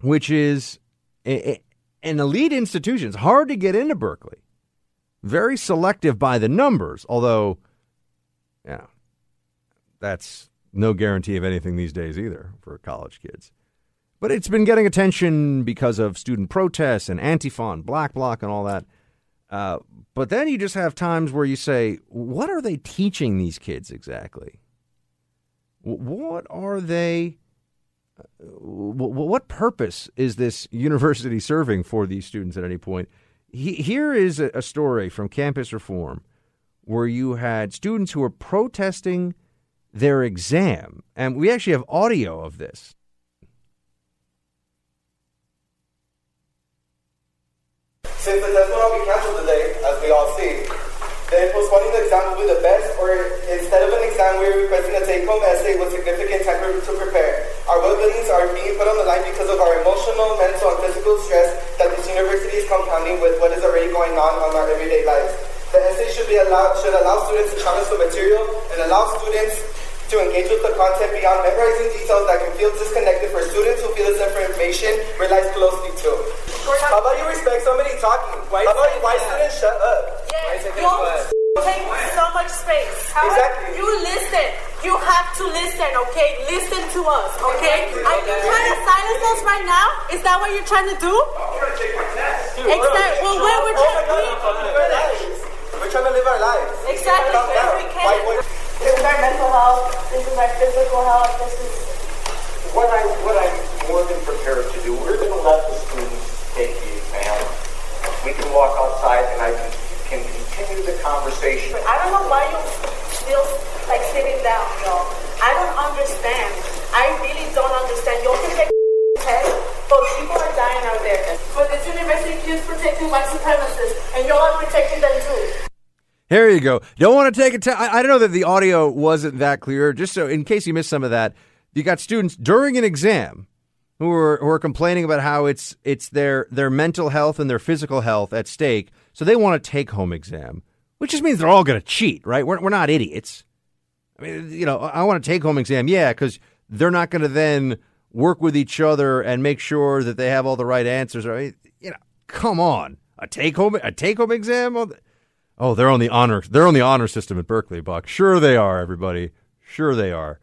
which is a, a, an elite institution, it's hard to get into Berkeley. Very selective by the numbers, although, yeah, that's no guarantee of anything these days either for college kids. But it's been getting attention because of student protests and Antifa and Black Bloc and all that. Uh, but then you just have times where you say, what are they teaching these kids exactly? What are they what purpose is this university serving for these students at any point? Here is a story from Campus Reform where you had students who were protesting their exam, and we actually have audio of this. Since the test will not be canceled today, as we all see, then postponing the exam will be the best, or instead of an exam, we're requesting a take-home essay with significant time to prepare. Our well-beings are being put on the line because of our emotional, mental, and physical stress that this university is compounding with what is already going on on our everyday lives. The essay should be allowed should allow students to challenge the material and allow students to engage with the content beyond memorizing details that can feel disconnected for students who feel this information relies closely to. How about you respect somebody talking? Why, How about you, why students shut up? Yes, you take so much space. Exactly. You listen. You have to listen, okay? Listen to us, okay? Are you trying to silence us right now? Is that what you're trying to do? I'm trying to take my test. Exactly. Well, where we're trying to We're trying to live our lives. Exactly. Where we can. This is our mental health. This is our physical health. This is what I what I'm more than prepared to do. We're going to let the students take the exam. We can walk outside and I can can continue the conversation. I don't know why you still like sitting down, y'all. I don't understand. I really don't understand. Y'all can take test, but people are dying out there. For this university keeps protecting white supremacists, and y'all are protecting them too. Here you go. Don't want to take it. I, I don't know that the audio wasn't that clear. Just so, in case you missed some of that, you got students during an exam who are who are complaining about how it's it's their their mental health and their physical health at stake. So they want a take home exam, which just means they're all going to cheat, right? We're we're not idiots. I mean, you know, I want a take home exam, yeah, because they're not going to then work with each other and make sure that they have all the right answers. Right? You know, come on, a take home a take home exam. Oh, they're on the honor. They're on the honor system at Berkeley, Buck. Sure, they are. Everybody, sure they are.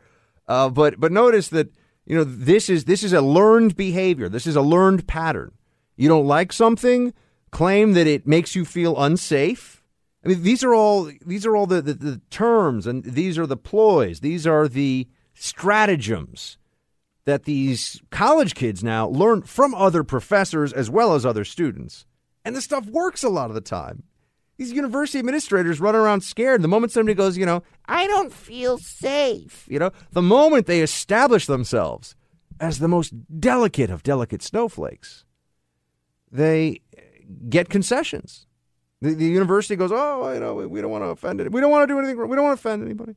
Uh, but but notice that you know this is this is a learned behavior. This is a learned pattern. You don't like something, claim that it makes you feel unsafe. I mean, these are all these are all the, the, the terms and these are the ploys. These are the stratagems that these college kids now learn from other professors as well as other students. And this stuff works a lot of the time. These university administrators run around scared. The moment somebody goes, you know, I don't feel safe, you know, the moment they establish themselves as the most delicate of delicate snowflakes, they get concessions. The, the university goes, oh, you know, we, we don't want to offend it. We don't want to do anything wrong. We don't want to offend anybody.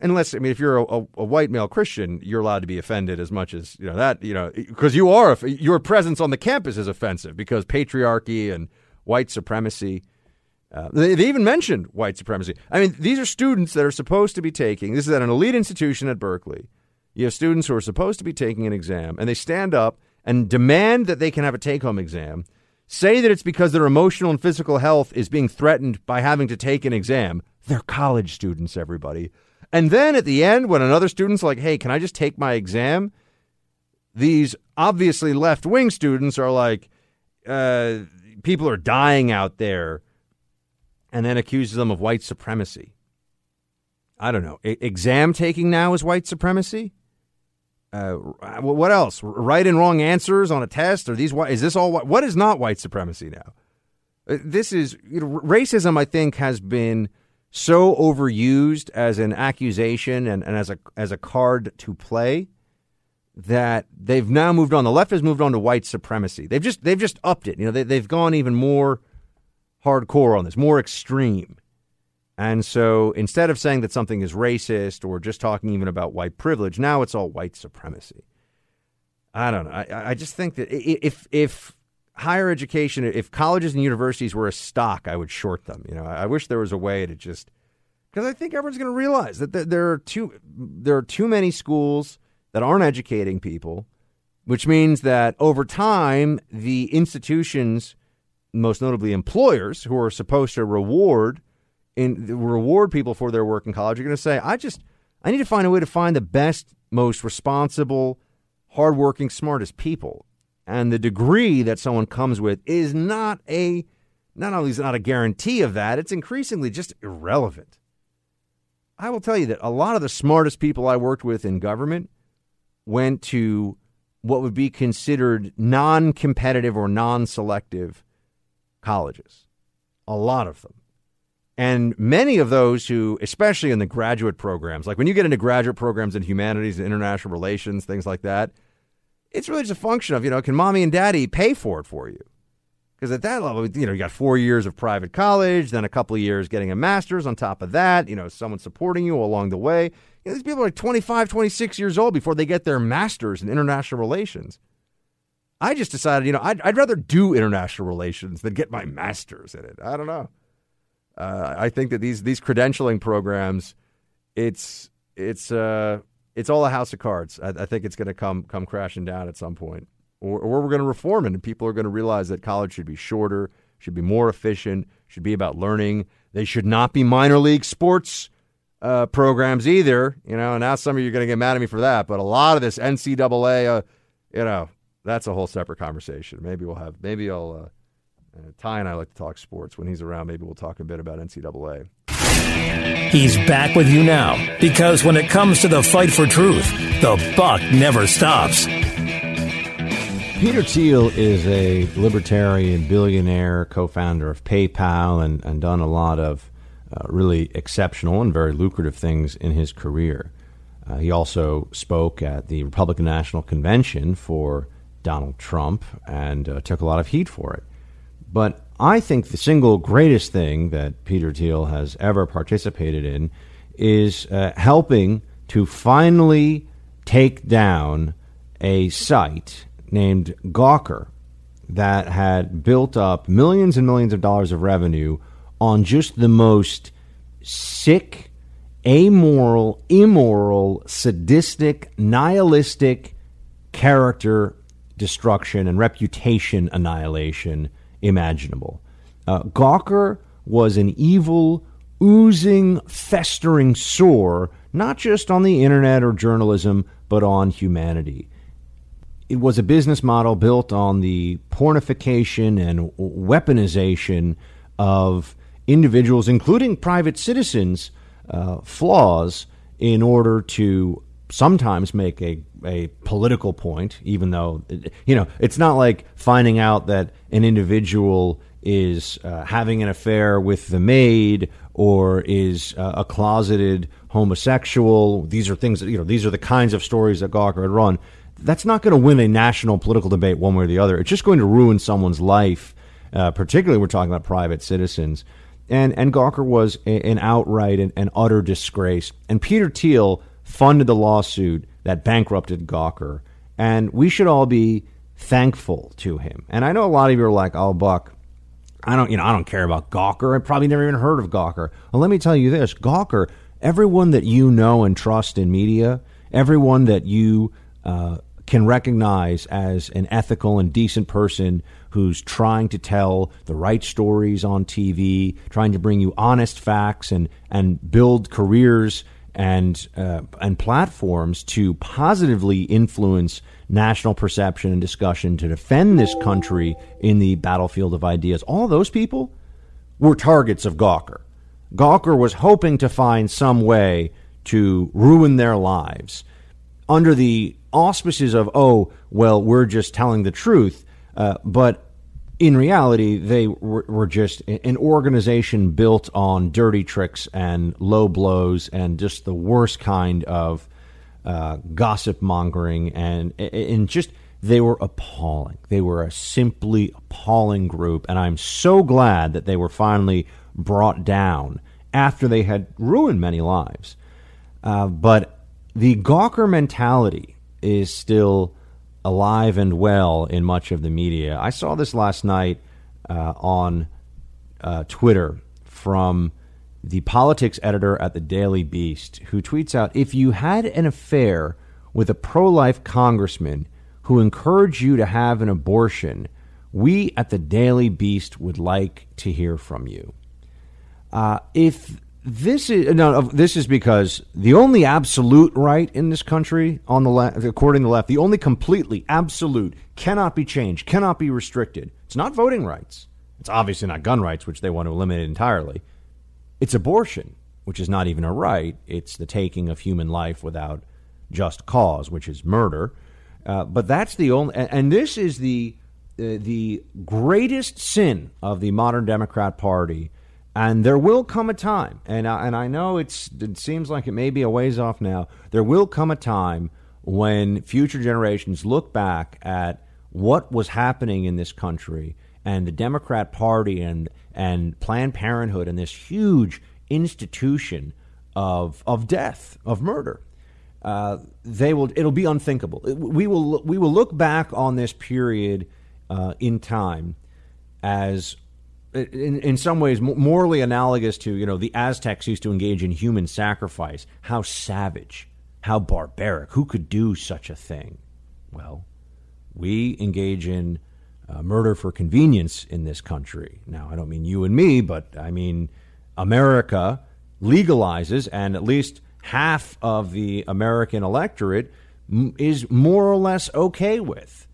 Unless, I mean, if you're a, a, a, white male Christian, you're allowed to be offended as much as, you know, that, you know, because you are, your presence on the campus is offensive because patriarchy and white supremacy. Uh, they, they even mentioned white supremacy. I mean, these are students that are supposed to be taking, this is at an elite institution at Berkeley. You have students who are supposed to be taking an exam, and they stand up and demand that they can have a take home exam, say that it's because their emotional and physical health is being threatened by having to take an exam. They're college students, everybody. And then at the end, when another student's like, hey, can I just take my exam? These obviously left wing students are like, uh, people are dying out there, and then accuses them of white supremacy. I don't know. Exam taking now is white supremacy? Uh, what else? Right and wrong answers on a test? Are these is this all what is not white supremacy now? Uh, this is you know, racism. I think has been so overused as an accusation and, and as a as a card to play that they've now moved on. The left has moved on to white supremacy. They've just they've just upped it. You know, they, they've gone even more hardcore on this, more extreme. And so instead of saying that something is racist or just talking even about white privilege, now it's all white supremacy. I don't know. I, I just think that if if higher education, if colleges and universities were a stock, I would short them. You know, I wish there was a way to just because I think everyone's going to realize that there are too there are too many schools that aren't educating people, which means that over time the institutions, most notably employers, who are supposed to reward in reward people for their work in college, are going to say, I just I need to find a way to find the best, most responsible, hardworking, smartest people and the degree that someone comes with is not a not only is it not a guarantee of that, it's increasingly just irrelevant. I will tell you that a lot of the smartest people I worked with in government went to what would be considered non-competitive or non-selective colleges. A lot of them. And many of those who, especially in the graduate programs, like when you get into graduate programs in humanities and international relations, things like that, it's really just a function of, you know, can mommy and daddy pay for it for you? Because at that level, you know, you got four years of private college, then a couple of years getting a master's on top of that, you know, someone supporting you along the way. Know, these people are like 25, 26 years old before they get their master's in international relations. I just decided, you know, I'd, I'd rather do international relations than get my master's in it. I don't know. Uh, I think that these these credentialing programs, it's it's uh, it's all a house of cards. I, I think it's going to come come crashing down at some point, or, or we're going to reform it, and people are going to realize that college should be shorter, should be more efficient, should be about learning. They should not be minor league sports uh, programs either. You know, and now some of you are going to get mad at me for that, but a lot of this NCAA, uh, you know, that's a whole separate conversation. Maybe we'll have. Maybe I'll. Uh, uh, Ty and I like to talk sports. When he's around, maybe we'll talk a bit about NCAA. He's back with you now because when it comes to the fight for truth, the buck never stops. Peter Thiel is a libertarian billionaire, co founder of PayPal, and, and done a lot of uh, really exceptional and very lucrative things in his career. Uh, he also spoke at the Republican National Convention for Donald Trump and uh, took a lot of heat for it. But I think the single greatest thing that Peter Thiel has ever participated in is uh, helping to finally take down a site named Gawker that had built up millions and millions of dollars of revenue on just the most sick, amoral, immoral, sadistic, nihilistic character destruction and reputation annihilation imaginable. Uh, Gawker was an evil, oozing, festering sore, not just on the internet or journalism, but on humanity. it was a business model built on the pornification and weaponization of individuals, including private citizens, uh, flaws in order to sometimes make a, a political point, even though, you know, it's not like finding out that an individual is uh, having an affair with the maid or is uh, a closeted homosexual. These are things that, you know, these are the kinds of stories that Gawker had run. That's not going to win a national political debate one way or the other. It's just going to ruin someone's life, uh, particularly we're talking about private citizens. And, and Gawker was a, an outright and, and utter disgrace. And Peter Thiel funded the lawsuit that bankrupted Gawker. And we should all be thankful to him. And I know a lot of you are like, oh, Buck, I don't, you know, I don't care about Gawker. I probably never even heard of Gawker. Well, let me tell you this: Gawker, everyone that you know and trust in media, everyone that you uh, can recognize as an ethical and decent person who's trying to tell the right stories on TV, trying to bring you honest facts and and build careers and uh, and platforms to positively influence national perception and discussion to defend this country in the battlefield of ideas. All those people were targets of Gawker. Gawker was hoping to find some way to ruin their lives under the auspices of, oh, well, we're just telling the truth. Uh, but in reality, they were, were, just an organization built on dirty tricks and low blows and just the worst kind of uh, gossip mongering, and and just they were appalling. They were a simply appalling group, and I'm so glad that they were finally brought down after they had ruined many lives. Uh, but the Gawker mentality is still alive and well in much of the media. I saw this last night uh, on uh, Twitter from the politics editor at the Daily Beast, who tweets out If you had an affair with a pro life congressman who encouraged you to have an abortion, we at the Daily Beast would like to hear from you. Uh, if this is no, this is because the only absolute right in this country, on the left, according to the left, the only completely absolute cannot be changed, cannot be restricted. It's not voting rights. It's obviously not gun rights, which they want to eliminate entirely. It's abortion, which is not even a right. It's the taking of human life without just cause, which is murder. Uh, but that's the only, and, and this is the uh, the greatest sin of the modern Democrat Party. And there will come a time, and I, and I know it's it seems like it may be a ways off now. There will come a time when future generations look back at what was happening in this country and the Democrat Party and and Planned Parenthood and this huge institution of of death of murder. Uh, they will. It'll be unthinkable. We will. We will look back on this period uh, in time as, in, in some ways, morally analogous to you know the Aztecs used to engage in human sacrifice. How savage, how barbaric. Who could do such a thing? Well, we engage in uh, murder for convenience in this country. Now, I don't mean you and me, but I mean America legalizes, and at least half of the American electorate m- is more or less okay with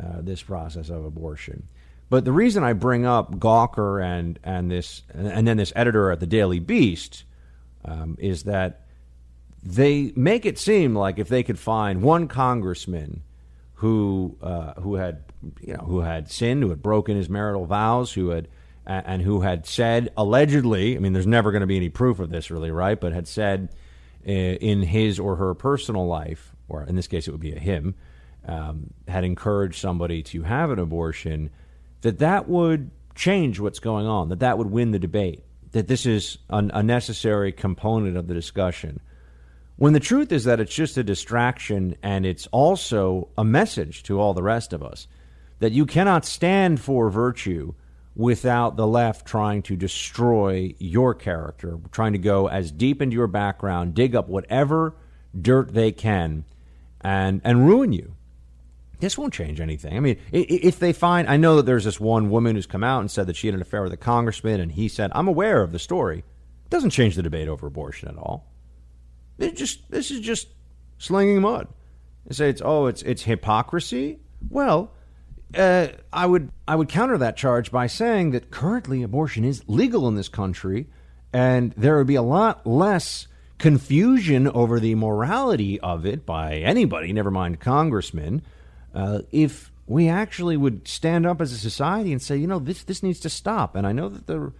uh, this process of abortion. But the reason I bring up Gawker and and this and then this editor at the Daily Beast um, is that they make it seem like if they could find one congressman who uh, who had you know who had sinned, who had broken his marital vows, who had and who had said allegedly, I mean, there's never going to be any proof of this, really, right? But had said uh, in his or her personal life, or in this case, it would be a him, um, had encouraged somebody to have an abortion, that that would change what's going on, that that would win the debate, that this is an, a necessary component of the discussion. When the truth is that it's just a distraction and it's also a message to all the rest of us that you cannot stand for virtue without the left trying to destroy your character, trying to go as deep into your background, dig up whatever dirt they can, and and ruin you. This won't change anything. I mean, if they find, I know that there's this one woman who's come out and said that she had an affair with a congressman, and he said, "I'm aware of the story." It doesn't change the debate over abortion at all. It just this is just slinging mud. They say it's oh it's it's hypocrisy. Well, uh, I would I would counter that charge by saying that currently abortion is legal in this country, and there would be a lot less confusion over the morality of it by anybody, never mind congressmen, uh, if we actually would stand up as a society and say, you know, this this needs to stop. And I know that the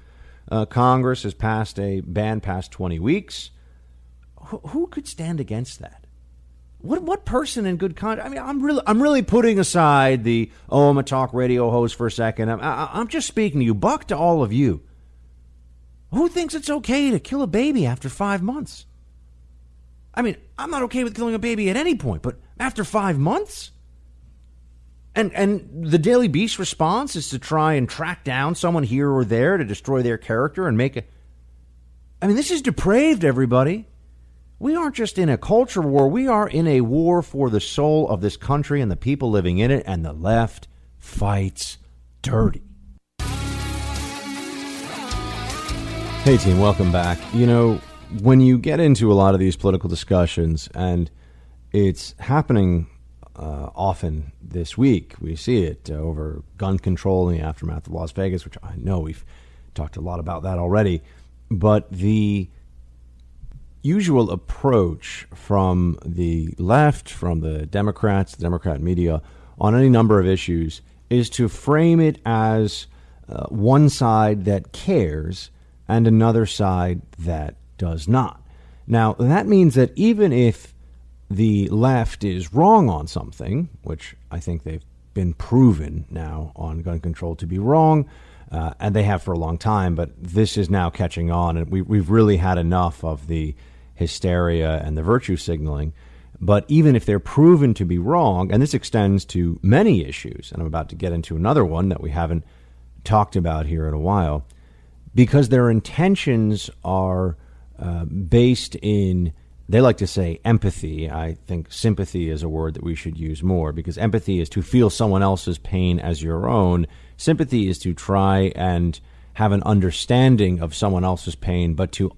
uh, Congress has passed a ban past 20 weeks. Who, who could stand against that? What what person in good conscience? I mean, I'm really I'm really putting aside the oh I'm a talk radio host for a second. I'm I, I'm just speaking to you, Buck, to all of you. Who thinks it's okay to kill a baby after five months? I mean, I'm not okay with killing a baby at any point, but after five months. And and the Daily Beast response is to try and track down someone here or there to destroy their character and make it. I mean, this is depraved, everybody. We aren't just in a culture war, we are in a war for the soul of this country and the people living in it, and the left fights dirty. Hey, team, welcome back. You know, when you get into a lot of these political discussions, and it's happening uh, often this week, we see it uh, over gun control in the aftermath of Las Vegas, which I know we've talked a lot about that already. But the usual approach from the left, from the Democrats, the Democrat media, on any number of issues is to frame it as uh, one side that cares and another side that does not. Now, that means that even if the left is wrong on something, which I think they've been proven now on gun control to be wrong, uh, and they have for a long time, but this is now catching on, and we, we've really had enough of the hysteria and the virtue signaling. But even if they're proven to be wrong, and this extends to many issues, and I'm about to get into another one that we haven't talked about here in a while, because their intentions are uh, based in, they like to say empathy. I think sympathy is a word that we should use more because empathy is to feel someone else's pain as your own. Sympathy is to try and have an understanding of someone else's pain, but to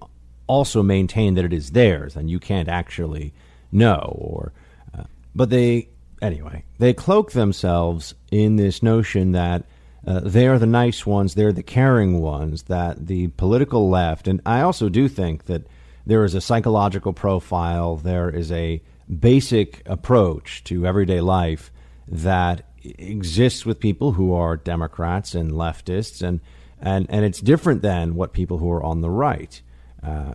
also maintain that it is theirs and you can't actually know or uh, but they anyway they cloak themselves in this notion that uh, they are the nice ones they're the caring ones that the political left and i also do think that there is a psychological profile there is a basic approach to everyday life that exists with people who are democrats and leftists and and and it's different than what people who are on the right uh,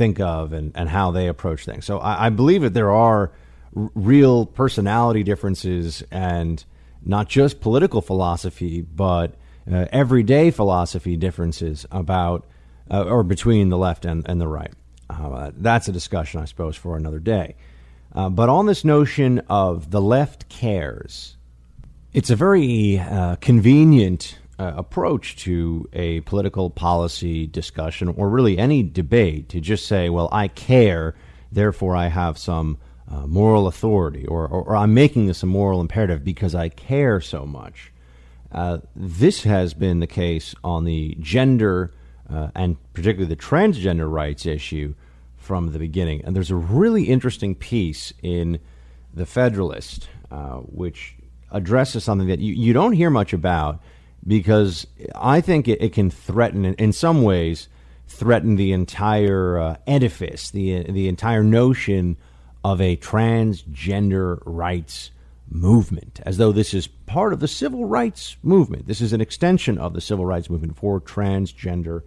think of and, and how they approach things. So I, I believe that there are r- real personality differences and not just political philosophy, but uh, everyday philosophy differences about uh, or between the left and, and the right. Uh, that's a discussion, I suppose, for another day. Uh, but on this notion of the left cares, it's a very uh, convenient uh, approach to a political policy discussion or really any debate to just say, well, I care, therefore I have some uh, moral authority, or, or, or, I'm making this a moral imperative because I care so much. Uh, this has been the case on the gender uh, and particularly the transgender rights issue from the beginning. And there's a really interesting piece in The Federalist, uh, which addresses something that you, you don't hear much about because I think it, it can threaten, in some ways, threaten the entire uh, edifice, the the entire notion of a transgender rights movement, as though this is part of the civil rights movement. This is an extension of the civil rights movement for transgender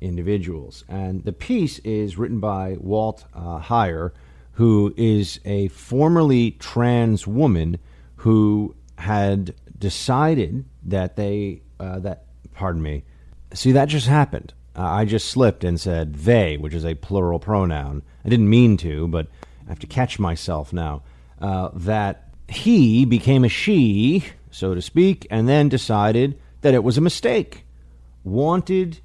individuals. And the piece is written by Walt uh, Heyer, who is a formerly trans woman who had decided that they uh, that pardon me. See, that just happened. Uh, I just slipped and said they, which is a plural pronoun. I didn't mean to, but I have to catch myself now. Uh, that he became a she, so to speak, and then decided that it was a mistake. Wanted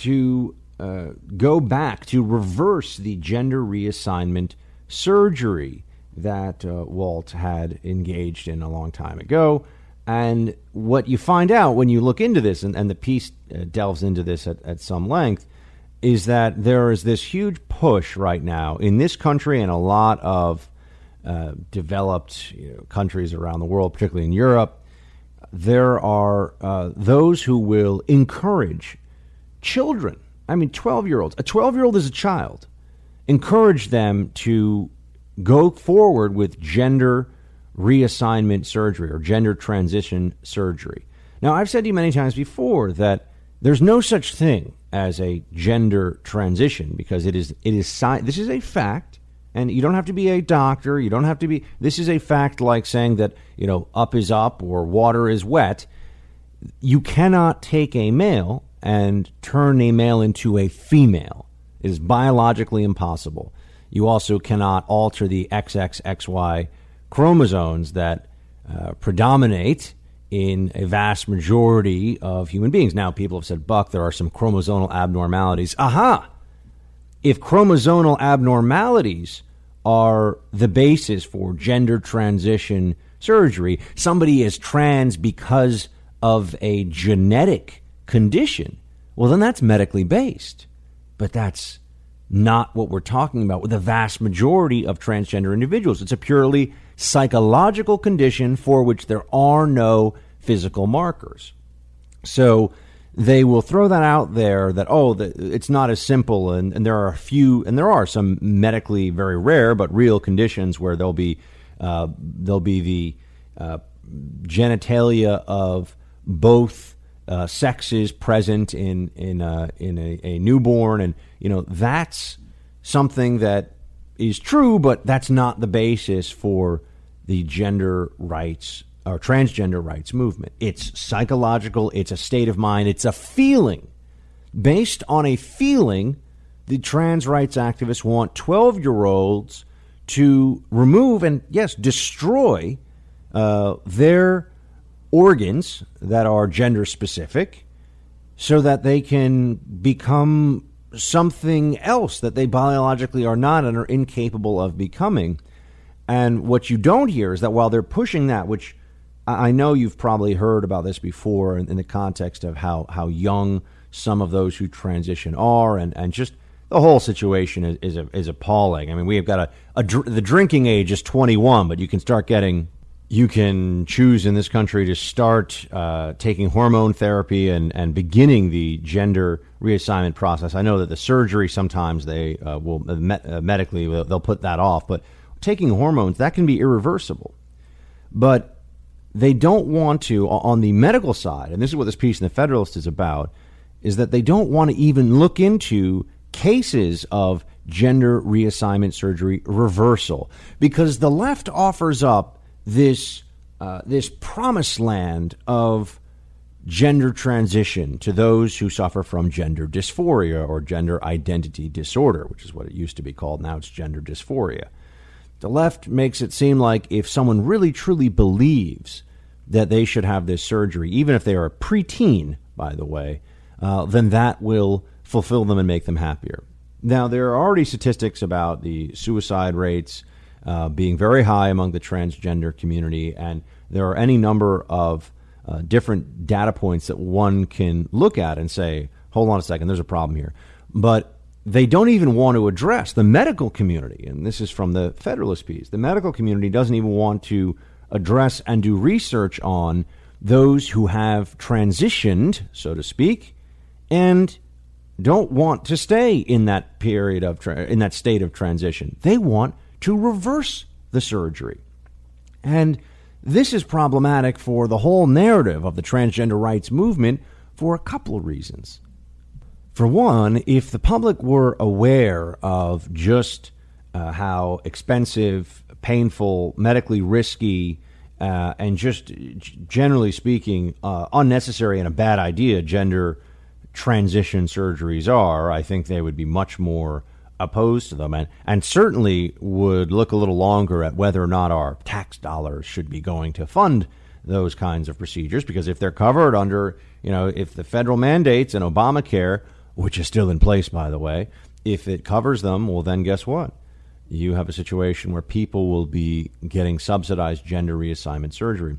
to uh, go back to reverse the gender reassignment surgery that uh, Walt had engaged in a long time ago. And what you find out when you look into this, and, and the piece uh, delves into this at, at some length, is that there is this huge push right now in this country and a lot of uh, developed you know, countries around the world, particularly in Europe, there are uh, those who will encourage children. I mean, 12 year olds. A 12 year old is a child. Encourage them to go forward with gender reassignment surgery or gender transition surgery. Now, I've said to you many times before that there's no such thing as a gender transition because it is it is sci- this is a fact and you don't have to be a doctor you don't have to be this is a fact like saying that you know up is up or water is wet you cannot take a male and turn a male into a female it is biologically impossible you also cannot alter the XXXY chromosomes that uh, predominate in a vast majority of human beings. Now, people have said, Buck, there are some chromosomal abnormalities. Aha! If chromosomal abnormalities are the basis for gender transition surgery, somebody is trans because of a genetic condition, well, then that's medically based. But that's not what we're talking about with the vast majority of transgender individuals. It's a purely psychological condition for which there are no physical markers. So they will throw that out there that, oh, the, it's not as simple. And, and, there are a few, and there are some medically very rare but real conditions where there'll be, uh, there'll be the uh, genitalia of both uh, sexes present in, in, uh, in a, a newborn. And, you know, that's something that is true, but that's not the basis for the gender rights or transgender rights movement. It's psychological, it's a state of mind, it's a feeling. Based on a feeling, the trans rights activists want 12 year olds to remove and, yes, destroy uh, their organs that are gender specific so that they can become something else that they biologically are not and are incapable of becoming. And what you don't hear is that while they're pushing that, which I know you've probably heard about this before in, the context of how, how young some of those who transition are, and, and just the whole situation is, is, is appalling. I mean, we have got a, a the drinking age is 21, but you can start getting you can choose in this country to start uh, taking hormone therapy and, and beginning the gender reassignment process. I know that the surgery sometimes they uh, will uh, uh, medically they'll put that off, but taking hormones, that can be irreversible. But they don't want to, on the medical side, and this is what this piece in the Federalist is about, is that they don't want to even look into cases of gender reassignment surgery reversal because the left offers up this uh, this promised land of gender transition to those who suffer from gender dysphoria or gender identity disorder, which is what it used to be called. Now it's gender dysphoria. The left makes it seem like if someone really truly believes that they should have this surgery, even if they are a preteen, by the way, uh, then that will fulfill them and make them happier. Now, there are already statistics about the suicide rates uh, being very high among the transgender community, and there are any number of uh, different data points that one can look at and say, hold on a second, there's a problem here. But they don't even want to address the medical community, and this is from the Federalist piece. The medical community doesn't even want to address and do research on those who have transitioned, so to speak, and don't want to stay in that period of tra- in that state of transition. They want to reverse the surgery. And this is problematic for the whole narrative of the transgender rights movement for a couple of reasons. For one, if the public were aware of just uh, how expensive, painful, medically risky, uh, and just generally speaking, uh, unnecessary and a bad idea gender transition surgeries are, I think they would be much more opposed to them and, and certainly would look a little longer at whether or not our tax dollars should be going to fund those kinds of procedures because if they're covered under, you know, if the federal mandates and Obamacare which is still in place, by the way, if it covers them, well, then guess what? You have a situation where people will be getting subsidized gender reassignment surgery.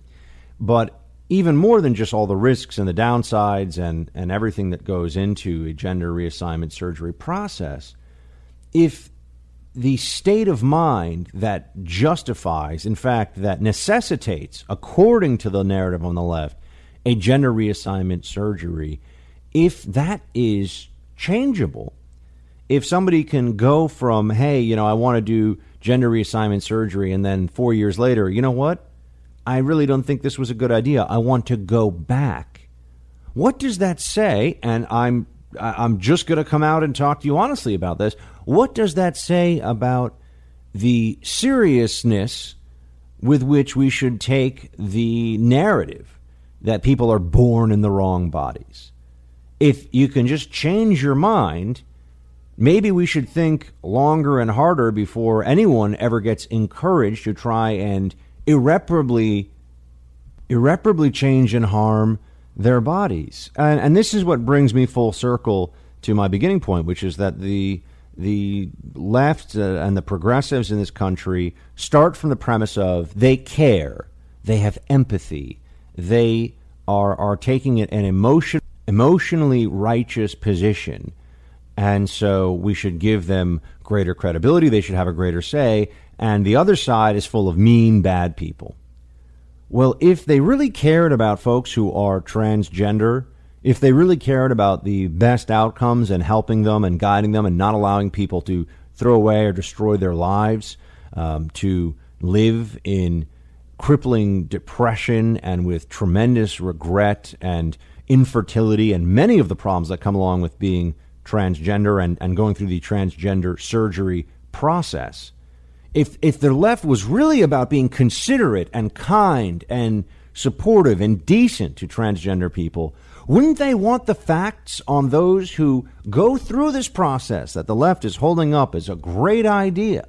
But even more than just all the risks and the downsides and, and everything that goes into a gender reassignment surgery process, if the state of mind that justifies, in fact, that necessitates, according to the narrative on the left, a gender reassignment surgery, if that is changeable, if somebody can go from, hey, you know, I want to do gender reassignment surgery, and then four years later, you know what? I really don't think this was a good idea. I want to go back. What does that say? And I'm I'm just going to come out and talk to you honestly about this. What does that say about the seriousness with which we should take the narrative that people are born in the wrong bodies? If you can just change your mind, maybe we should think longer and harder before anyone ever gets encouraged to try and irreparably irreparably change and harm their bodies. And, and this is what brings me full circle to my beginning point, which is that the the left uh, and the progressives in this country start from the premise of they care, they have empathy, they are are taking an emotion emotionally righteous position, and so we should give them greater credibility. They should have a greater say. And the other side is full of mean, bad people. Well, if they really cared about folks who are transgender, if they really cared about the best outcomes and helping them and guiding them and not allowing people to throw away or destroy their lives, um, to live in crippling depression and with tremendous regret and infertility and many of the problems that come along with being transgender and, and going through the transgender surgery process if if the left was really about being considerate and kind and supportive and decent to transgender people, wouldn't they want the facts on those who go through this process that the left is holding up as a great idea?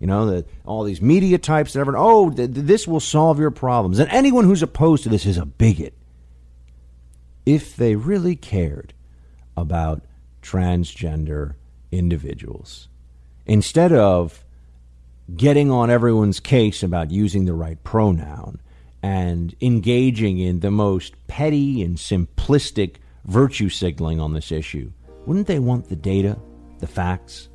You know, that all these media types that ever, oh, th- this will solve your problems. And anyone who's opposed to this is a bigot. If they really cared about transgender individuals, instead of getting on everyone's case about using the right pronoun and engaging in the most petty and simplistic virtue signaling on this issue, wouldn't they want the data, the facts?